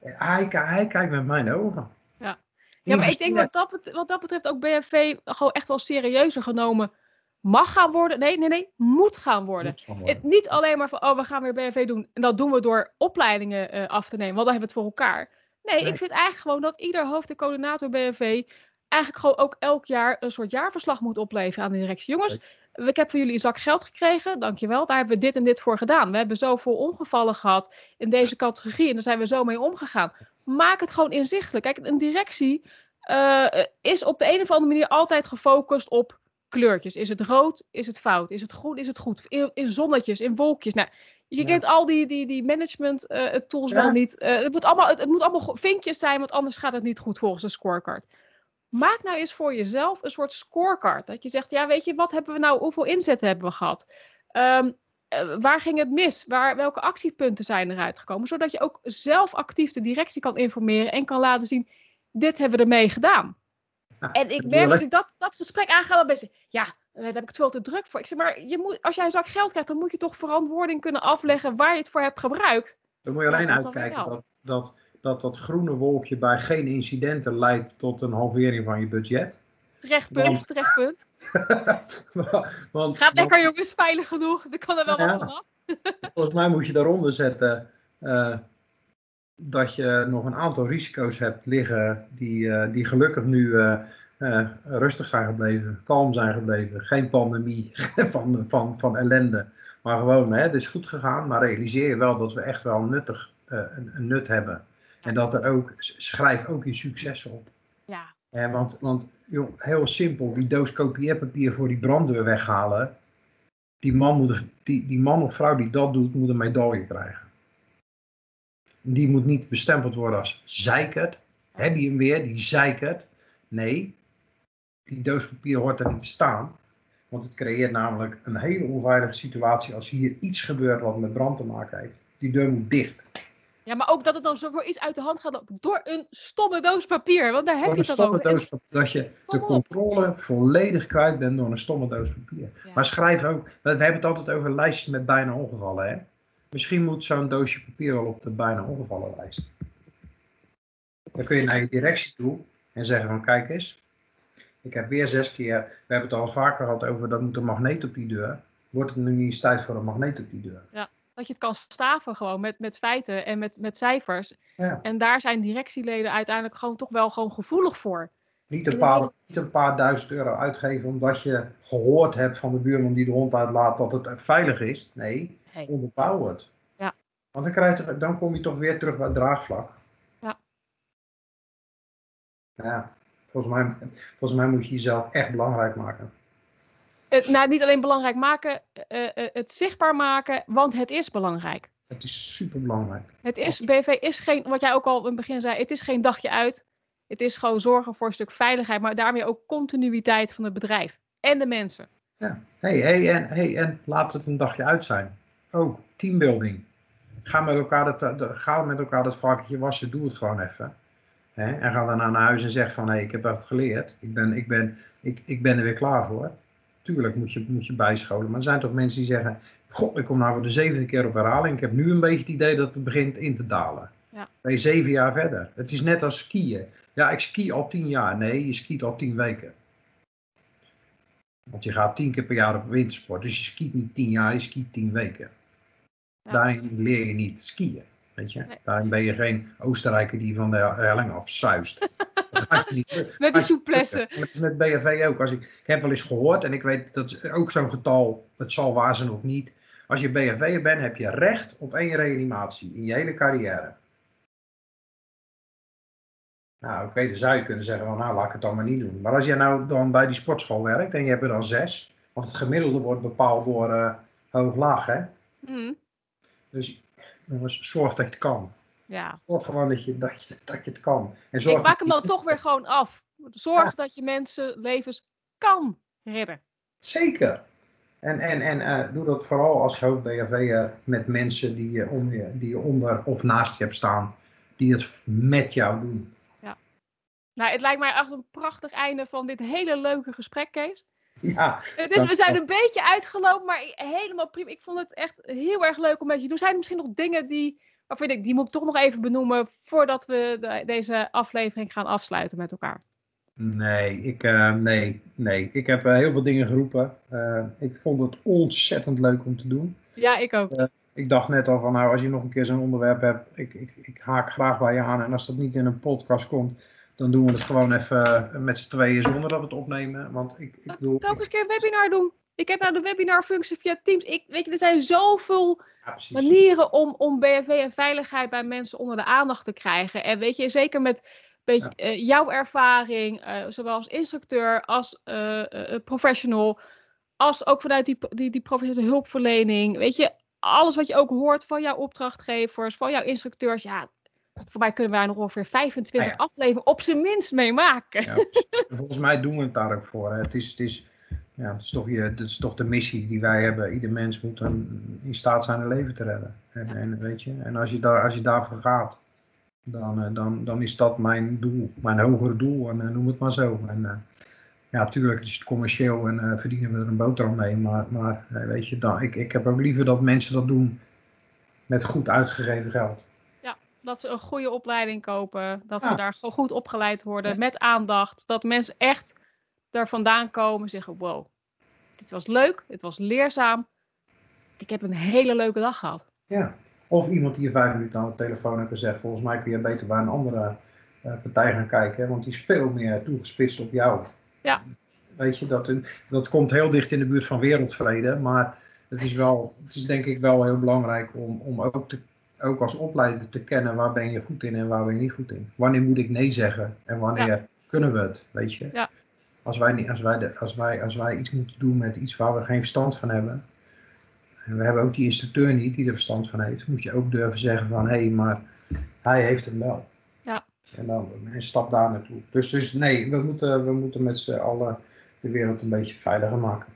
Hij, hij kijkt met mijn ogen. Ja, ja maar ik denk wat dat, wat dat betreft ook BFV gewoon echt wel serieuzer genomen mag gaan worden. Nee, nee, nee, moet gaan worden. Het, niet alleen maar van, oh, we gaan weer BNV doen. En dat doen we door opleidingen uh, af te nemen, want dan hebben we het voor elkaar. Nee, ik vind eigenlijk gewoon dat ieder hoofd- en coördinator BNV eigenlijk gewoon ook elk jaar een soort jaarverslag moet opleveren aan de directie. Jongens, ik heb van jullie een zak geld gekregen, dankjewel. Daar hebben we dit en dit voor gedaan. We hebben zoveel ongevallen gehad in deze categorie en daar zijn we zo mee omgegaan. Maak het gewoon inzichtelijk. Kijk, een directie uh, is op de een of andere manier altijd gefocust op kleurtjes. Is het rood? Is het fout? Is het groen? Is het goed? In, in zonnetjes, in wolkjes. Nou, je kent al die, die, die management uh, tools wel niet. Uh, het, moet allemaal, het, het, moet allemaal vinkjes zijn, want anders gaat het niet goed volgens een scorecard. Maak nou eens voor jezelf een soort scorecard. Dat je zegt, ja, weet je, wat hebben we nou, hoeveel inzetten hebben we gehad? Um, uh, waar ging het mis? Waar, welke actiepunten zijn eruit gekomen? Zodat je ook zelf actief de directie kan informeren en kan laten zien, dit hebben we ermee gedaan en ik merk als ik dat, dat gesprek aanga, dan ben ja, eh, daar heb ik het veel te druk voor. Ik zeg, maar je moet, als jij een zak geld krijgt, dan moet je toch verantwoording kunnen afleggen waar je het voor hebt gebruikt. Dan moet je alleen uitkijken dat, dat, dat dat groene wolkje bij geen incidenten leidt tot een halvering van je budget. Terecht punt, want... terecht punt. want, Gaat lekker jongens, veilig genoeg, er kan er wel wat vanaf. volgens mij moet je daaronder zetten uh, dat je nog een aantal risico's hebt liggen die, uh, die gelukkig nu uh, rustig zijn gebleven, kalm zijn gebleven. Geen pandemie van, van, van ellende, maar gewoon, hè, het is goed gegaan, maar realiseer je wel dat we echt wel nuttig, een, een, nut hebben. En dat er ook, schrijf ook je succes op. Ja. Eh, want want joh, heel simpel, die doos kopieerpapier voor die branddeur weghalen. Die man, moet, die, die man of vrouw die dat doet, moet een medaille krijgen die moet niet bestempeld worden als zeikert. Heb je hem weer, die zeikert? Nee, die doos papier hoort er niet te staan. Want het creëert namelijk een hele onveilige situatie als hier iets gebeurt wat met brand te maken heeft. Die deur moet dicht. Ja, maar ook dat het dan zo voor iets uit de hand gaat door een stomme doos papier. Want daar heb je het dan over. Doos papier, dat je de controle volledig kwijt bent door een stomme doos papier. Maar schrijf ook, we hebben het altijd over lijstjes met bijna ongevallen. Hè? Misschien moet zo'n doosje papier wel op de bijna ongevallenlijst. Dan kun je naar je directie toe en zeggen van kijk eens, ik heb weer zes keer, we hebben het al vaker gehad over dat moet een magneet op die deur. Wordt het nu niet eens tijd voor een magneet op die deur? Ja, dat je het kan staven gewoon met, met feiten en met, met cijfers. Ja. En daar zijn directieleden uiteindelijk gewoon toch wel gewoon gevoelig voor. Niet een, paar, niet een paar duizend euro uitgeven omdat je gehoord hebt van de buurman die de hond uitlaat dat het veilig is. Nee, hey. onderbouw het. Ja. Want dan, krijg je, dan kom je toch weer terug bij het draagvlak. Ja. Ja, volgens mij, volgens mij moet je jezelf echt belangrijk maken. Het, nou, niet alleen belangrijk maken, uh, uh, het zichtbaar maken, want het is belangrijk. Het is super belangrijk. Het is, BV is geen, wat jij ook al in het begin zei, het is geen dagje uit. Het is gewoon zorgen voor een stuk veiligheid, maar daarmee ook continuïteit van het bedrijf en de mensen. Ja, hey, hey, en, hey, en laat het een dagje uit zijn. Ook teambuilding. ga met elkaar het, ga met elkaar dat varkentje wassen, doe het gewoon even. En ga daarna naar huis en zeg van, hé, hey, ik heb wat geleerd. Ik ben, ik, ben, ik, ik ben er weer klaar voor. Tuurlijk moet je, moet je bijscholen. Maar er zijn toch mensen die zeggen, god, ik kom nou voor de zevende keer op herhaling. Ik heb nu een beetje het idee dat het begint in te dalen. Ja. Ben je zeven jaar verder. Het is net als skiën. Ja, ik ski al tien jaar. Nee, je skiet al tien weken. Want je gaat tien keer per jaar op wintersport. Dus je skiet niet tien jaar, je skiet tien weken. Daarin leer je niet skiën. Weet je? Daarin ben je geen Oostenrijker die van de helling afzuist. Met die souplesse. Met, met BFV ook. Als ik, ik heb wel eens gehoord, en ik weet dat ook zo'n getal, het zal waar zijn of niet. Als je BFV'er bent, heb je recht op één reanimatie in je hele carrière. Nou, oké, dan zou je kunnen zeggen van, nou, laat ik het dan maar niet doen. Maar als jij nou dan bij die sportschool werkt en je hebt er dan zes, want het gemiddelde wordt bepaald door uh, hoog-laag, hè? Mm. Dus jongens, zorg dat je het kan. Ja. Zorg gewoon dat je, dat je, dat je het kan. En zorg Ik maak hem dan toch weer gewoon af. Zorg dat je mensen levens kan redden. Zeker. En, en, en uh, doe dat vooral als hoofd BHV met mensen die je, om je, die je onder of naast je hebt staan, die het met jou doen. Nou, het lijkt mij echt een prachtig einde van dit hele leuke gesprek, Kees. Ja. Dus we zijn een beetje uitgelopen, maar helemaal prima. Ik vond het echt heel erg leuk om met je te doen. Zijn er misschien nog dingen die, waarvan ik, die moet ik toch nog even benoemen voordat we de, deze aflevering gaan afsluiten met elkaar? Nee, ik, uh, nee, nee. ik heb uh, heel veel dingen geroepen. Uh, ik vond het ontzettend leuk om te doen. Ja, ik ook. ik dacht net al van, nou, als je nog een keer zo'n onderwerp hebt, ik, ik, ik haak graag bij je aan. En als dat niet in een podcast komt, dan doen we het gewoon even eh, met z'n tweeën zonder dat we het opnemen. Want ik, ik bedoel... Ook eens een keer een webinar doen? Ik heb nou de webinarfunctie via Teams. Ik, weet je, er zijn zoveel manieren om, om BFV en veiligheid bij mensen onder de aandacht te krijgen. En weet je, zeker met beetje, eh, jouw ervaring, uh, zowel als instructeur als professional, als ook vanuit die, die, die professionele hulpverlening. Weet je, alles wat je ook hoort van jouw opdrachtgevers, van jouw instructeurs. Ja, voor mij kunnen we daar nog ongeveer 25 ah, afleveringen op zijn minst mee maken. Ja, volgens mij doen we het daar ook voor. Hè. Het, is, het, is, ja, het, is toch je, het is toch de missie die wij hebben. Ieder mens moet dan in staat zijn een leven te redden. En, en, weet je, en als, je daar, als je daarvoor gaat, dan, eh, dan, dan is dat mijn doel, mijn hogere doel. En uh, noem het maar zo. En, uh, ja, natuurlijk is het commercieel en uh, verdienen we er een boterham mee. Maar, maar weet je, dan, ik, ik heb ook liever dat mensen dat doen met goed uitgegeven geld dat ze een goede opleiding kopen. Dat ze daar goed opgeleid worden met aandacht. Dat mensen echt daar vandaan komen en zeggen: Wow, dit was leuk, het was leerzaam. Ik heb een hele leuke dag gehad. Ja, of iemand die je vijf minuten aan de telefoon hebt gezegd: Volgens mij kun je beter bij een andere uh, partij gaan kijken, want die is veel meer toegespitst op jou. Ja. Weet je, dat, dat komt heel dicht in de buurt van wereldvrede, maar het is, wel, het is denk ik wel heel belangrijk om, om ook te ook als opleider te kennen waar ben je goed in en waar ben je niet goed in. Wanneer moet ik nee zeggen en wanneer kunnen we het, weet je. Ja. Als, wij niet, als, wij de, als, wij, als wij iets moeten doen met iets waar we geen verstand van hebben, en we hebben ook die instructeur niet die er verstand van heeft, moet je ook durven zeggen van hé, hey, maar hij heeft hem wel. Ja. En dan een stap daar naartoe. Dus, dus nee, we moeten, we moeten met z'n allen de wereld een beetje veiliger maken.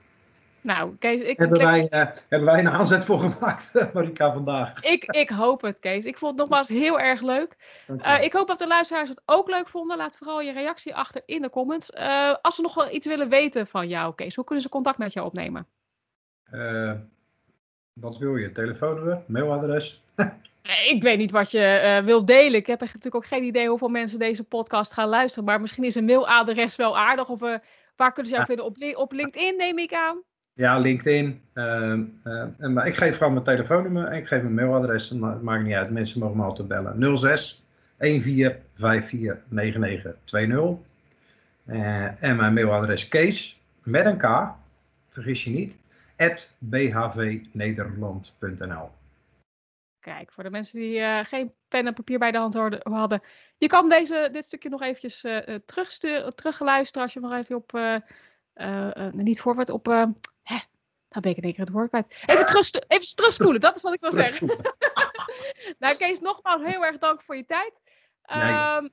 Nou, Kees, ik... Hebben, wij, uh, hebben wij een aanzet voor gemaakt, Marika, vandaag? Ik, ik hoop het, Kees. Ik vond het nogmaals heel erg leuk. Uh, ik hoop dat de luisteraars het ook leuk vonden. Laat vooral je reactie achter in de comments. Uh, als ze nog wel iets willen weten van jou, Kees, hoe kunnen ze contact met jou opnemen? wat wil je? Telefoonnummer? Mailadres? ik weet niet wat je wil delen. Ik heb natuurlijk ook geen idee hoeveel mensen deze podcast gaan luisteren. Maar misschien is een mailadres wel aardig. Of waar kunnen ze jou vinden? Op, op LinkedIn, neem ik aan. Ja, LinkedIn. Uh, uh, maar ik geef gewoon mijn telefoonnummer en ik geef mijn mailadres. Het maakt niet uit. Mensen mogen me altijd bellen. 06 14 54 99 20. Uh, en mijn mailadres Kees met een K, vergis je niet, at bhvnederland.nl. Kijk, voor de mensen die uh, geen pen en papier bij de hand hadden. Je kan deze, dit stukje nog eventjes uh, terugluisteren als je nog even op uh, niet voorwaarts op. Hè, nou ben ik in één keer het woord kwijt. Even, terug, even terugspoelen, dat is wat ik wil zeggen. nou, Kees, nogmaals heel erg dank voor je tijd. Um,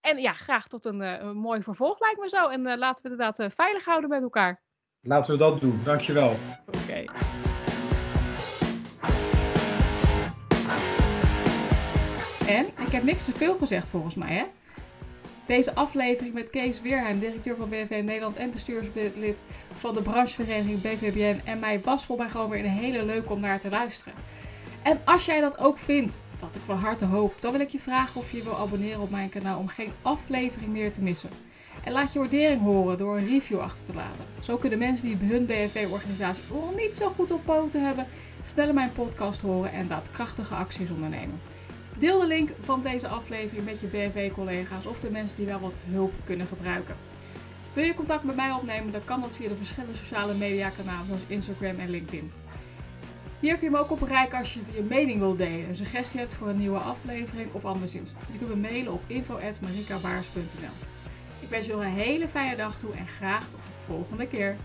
en ja, graag tot een, een, mooi vervolg, lijkt me zo. En laten we het inderdaad veilig houden met elkaar. Laten we dat doen, dankjewel. Oké. Okay. En, ik heb niks te veel gezegd volgens mij, hè? Deze aflevering met Kees Weerheim, directeur van BV Nederland en bestuurslid van de branchevereniging BVBN en mij was voor mij gewoon weer een hele leuk om naar te luisteren. En als jij dat ook vindt, dat ik van harte hoop, dan wil ik je vragen of je wil abonneren op mijn kanaal om geen aflevering meer te missen. En laat je waardering horen door een review achter te laten. Zo kunnen mensen die hun BFV-organisatie nog niet zo goed op poten hebben, sneller mijn podcast horen en daadkrachtige acties ondernemen. Deel de link van deze aflevering met je BFV-collega's of de mensen die wel wat hulp kunnen gebruiken. Wil je contact met mij opnemen, dan kan dat via de verschillende sociale mediakanalen zoals Instagram en LinkedIn. Hier kun je me ook op bereiken als je je mening wilt delen, een suggestie hebt voor een nieuwe aflevering of anderszins. Je kunt me mailen op info.marikabaars.nl Ik wens je een hele fijne dag toe en graag tot de volgende keer.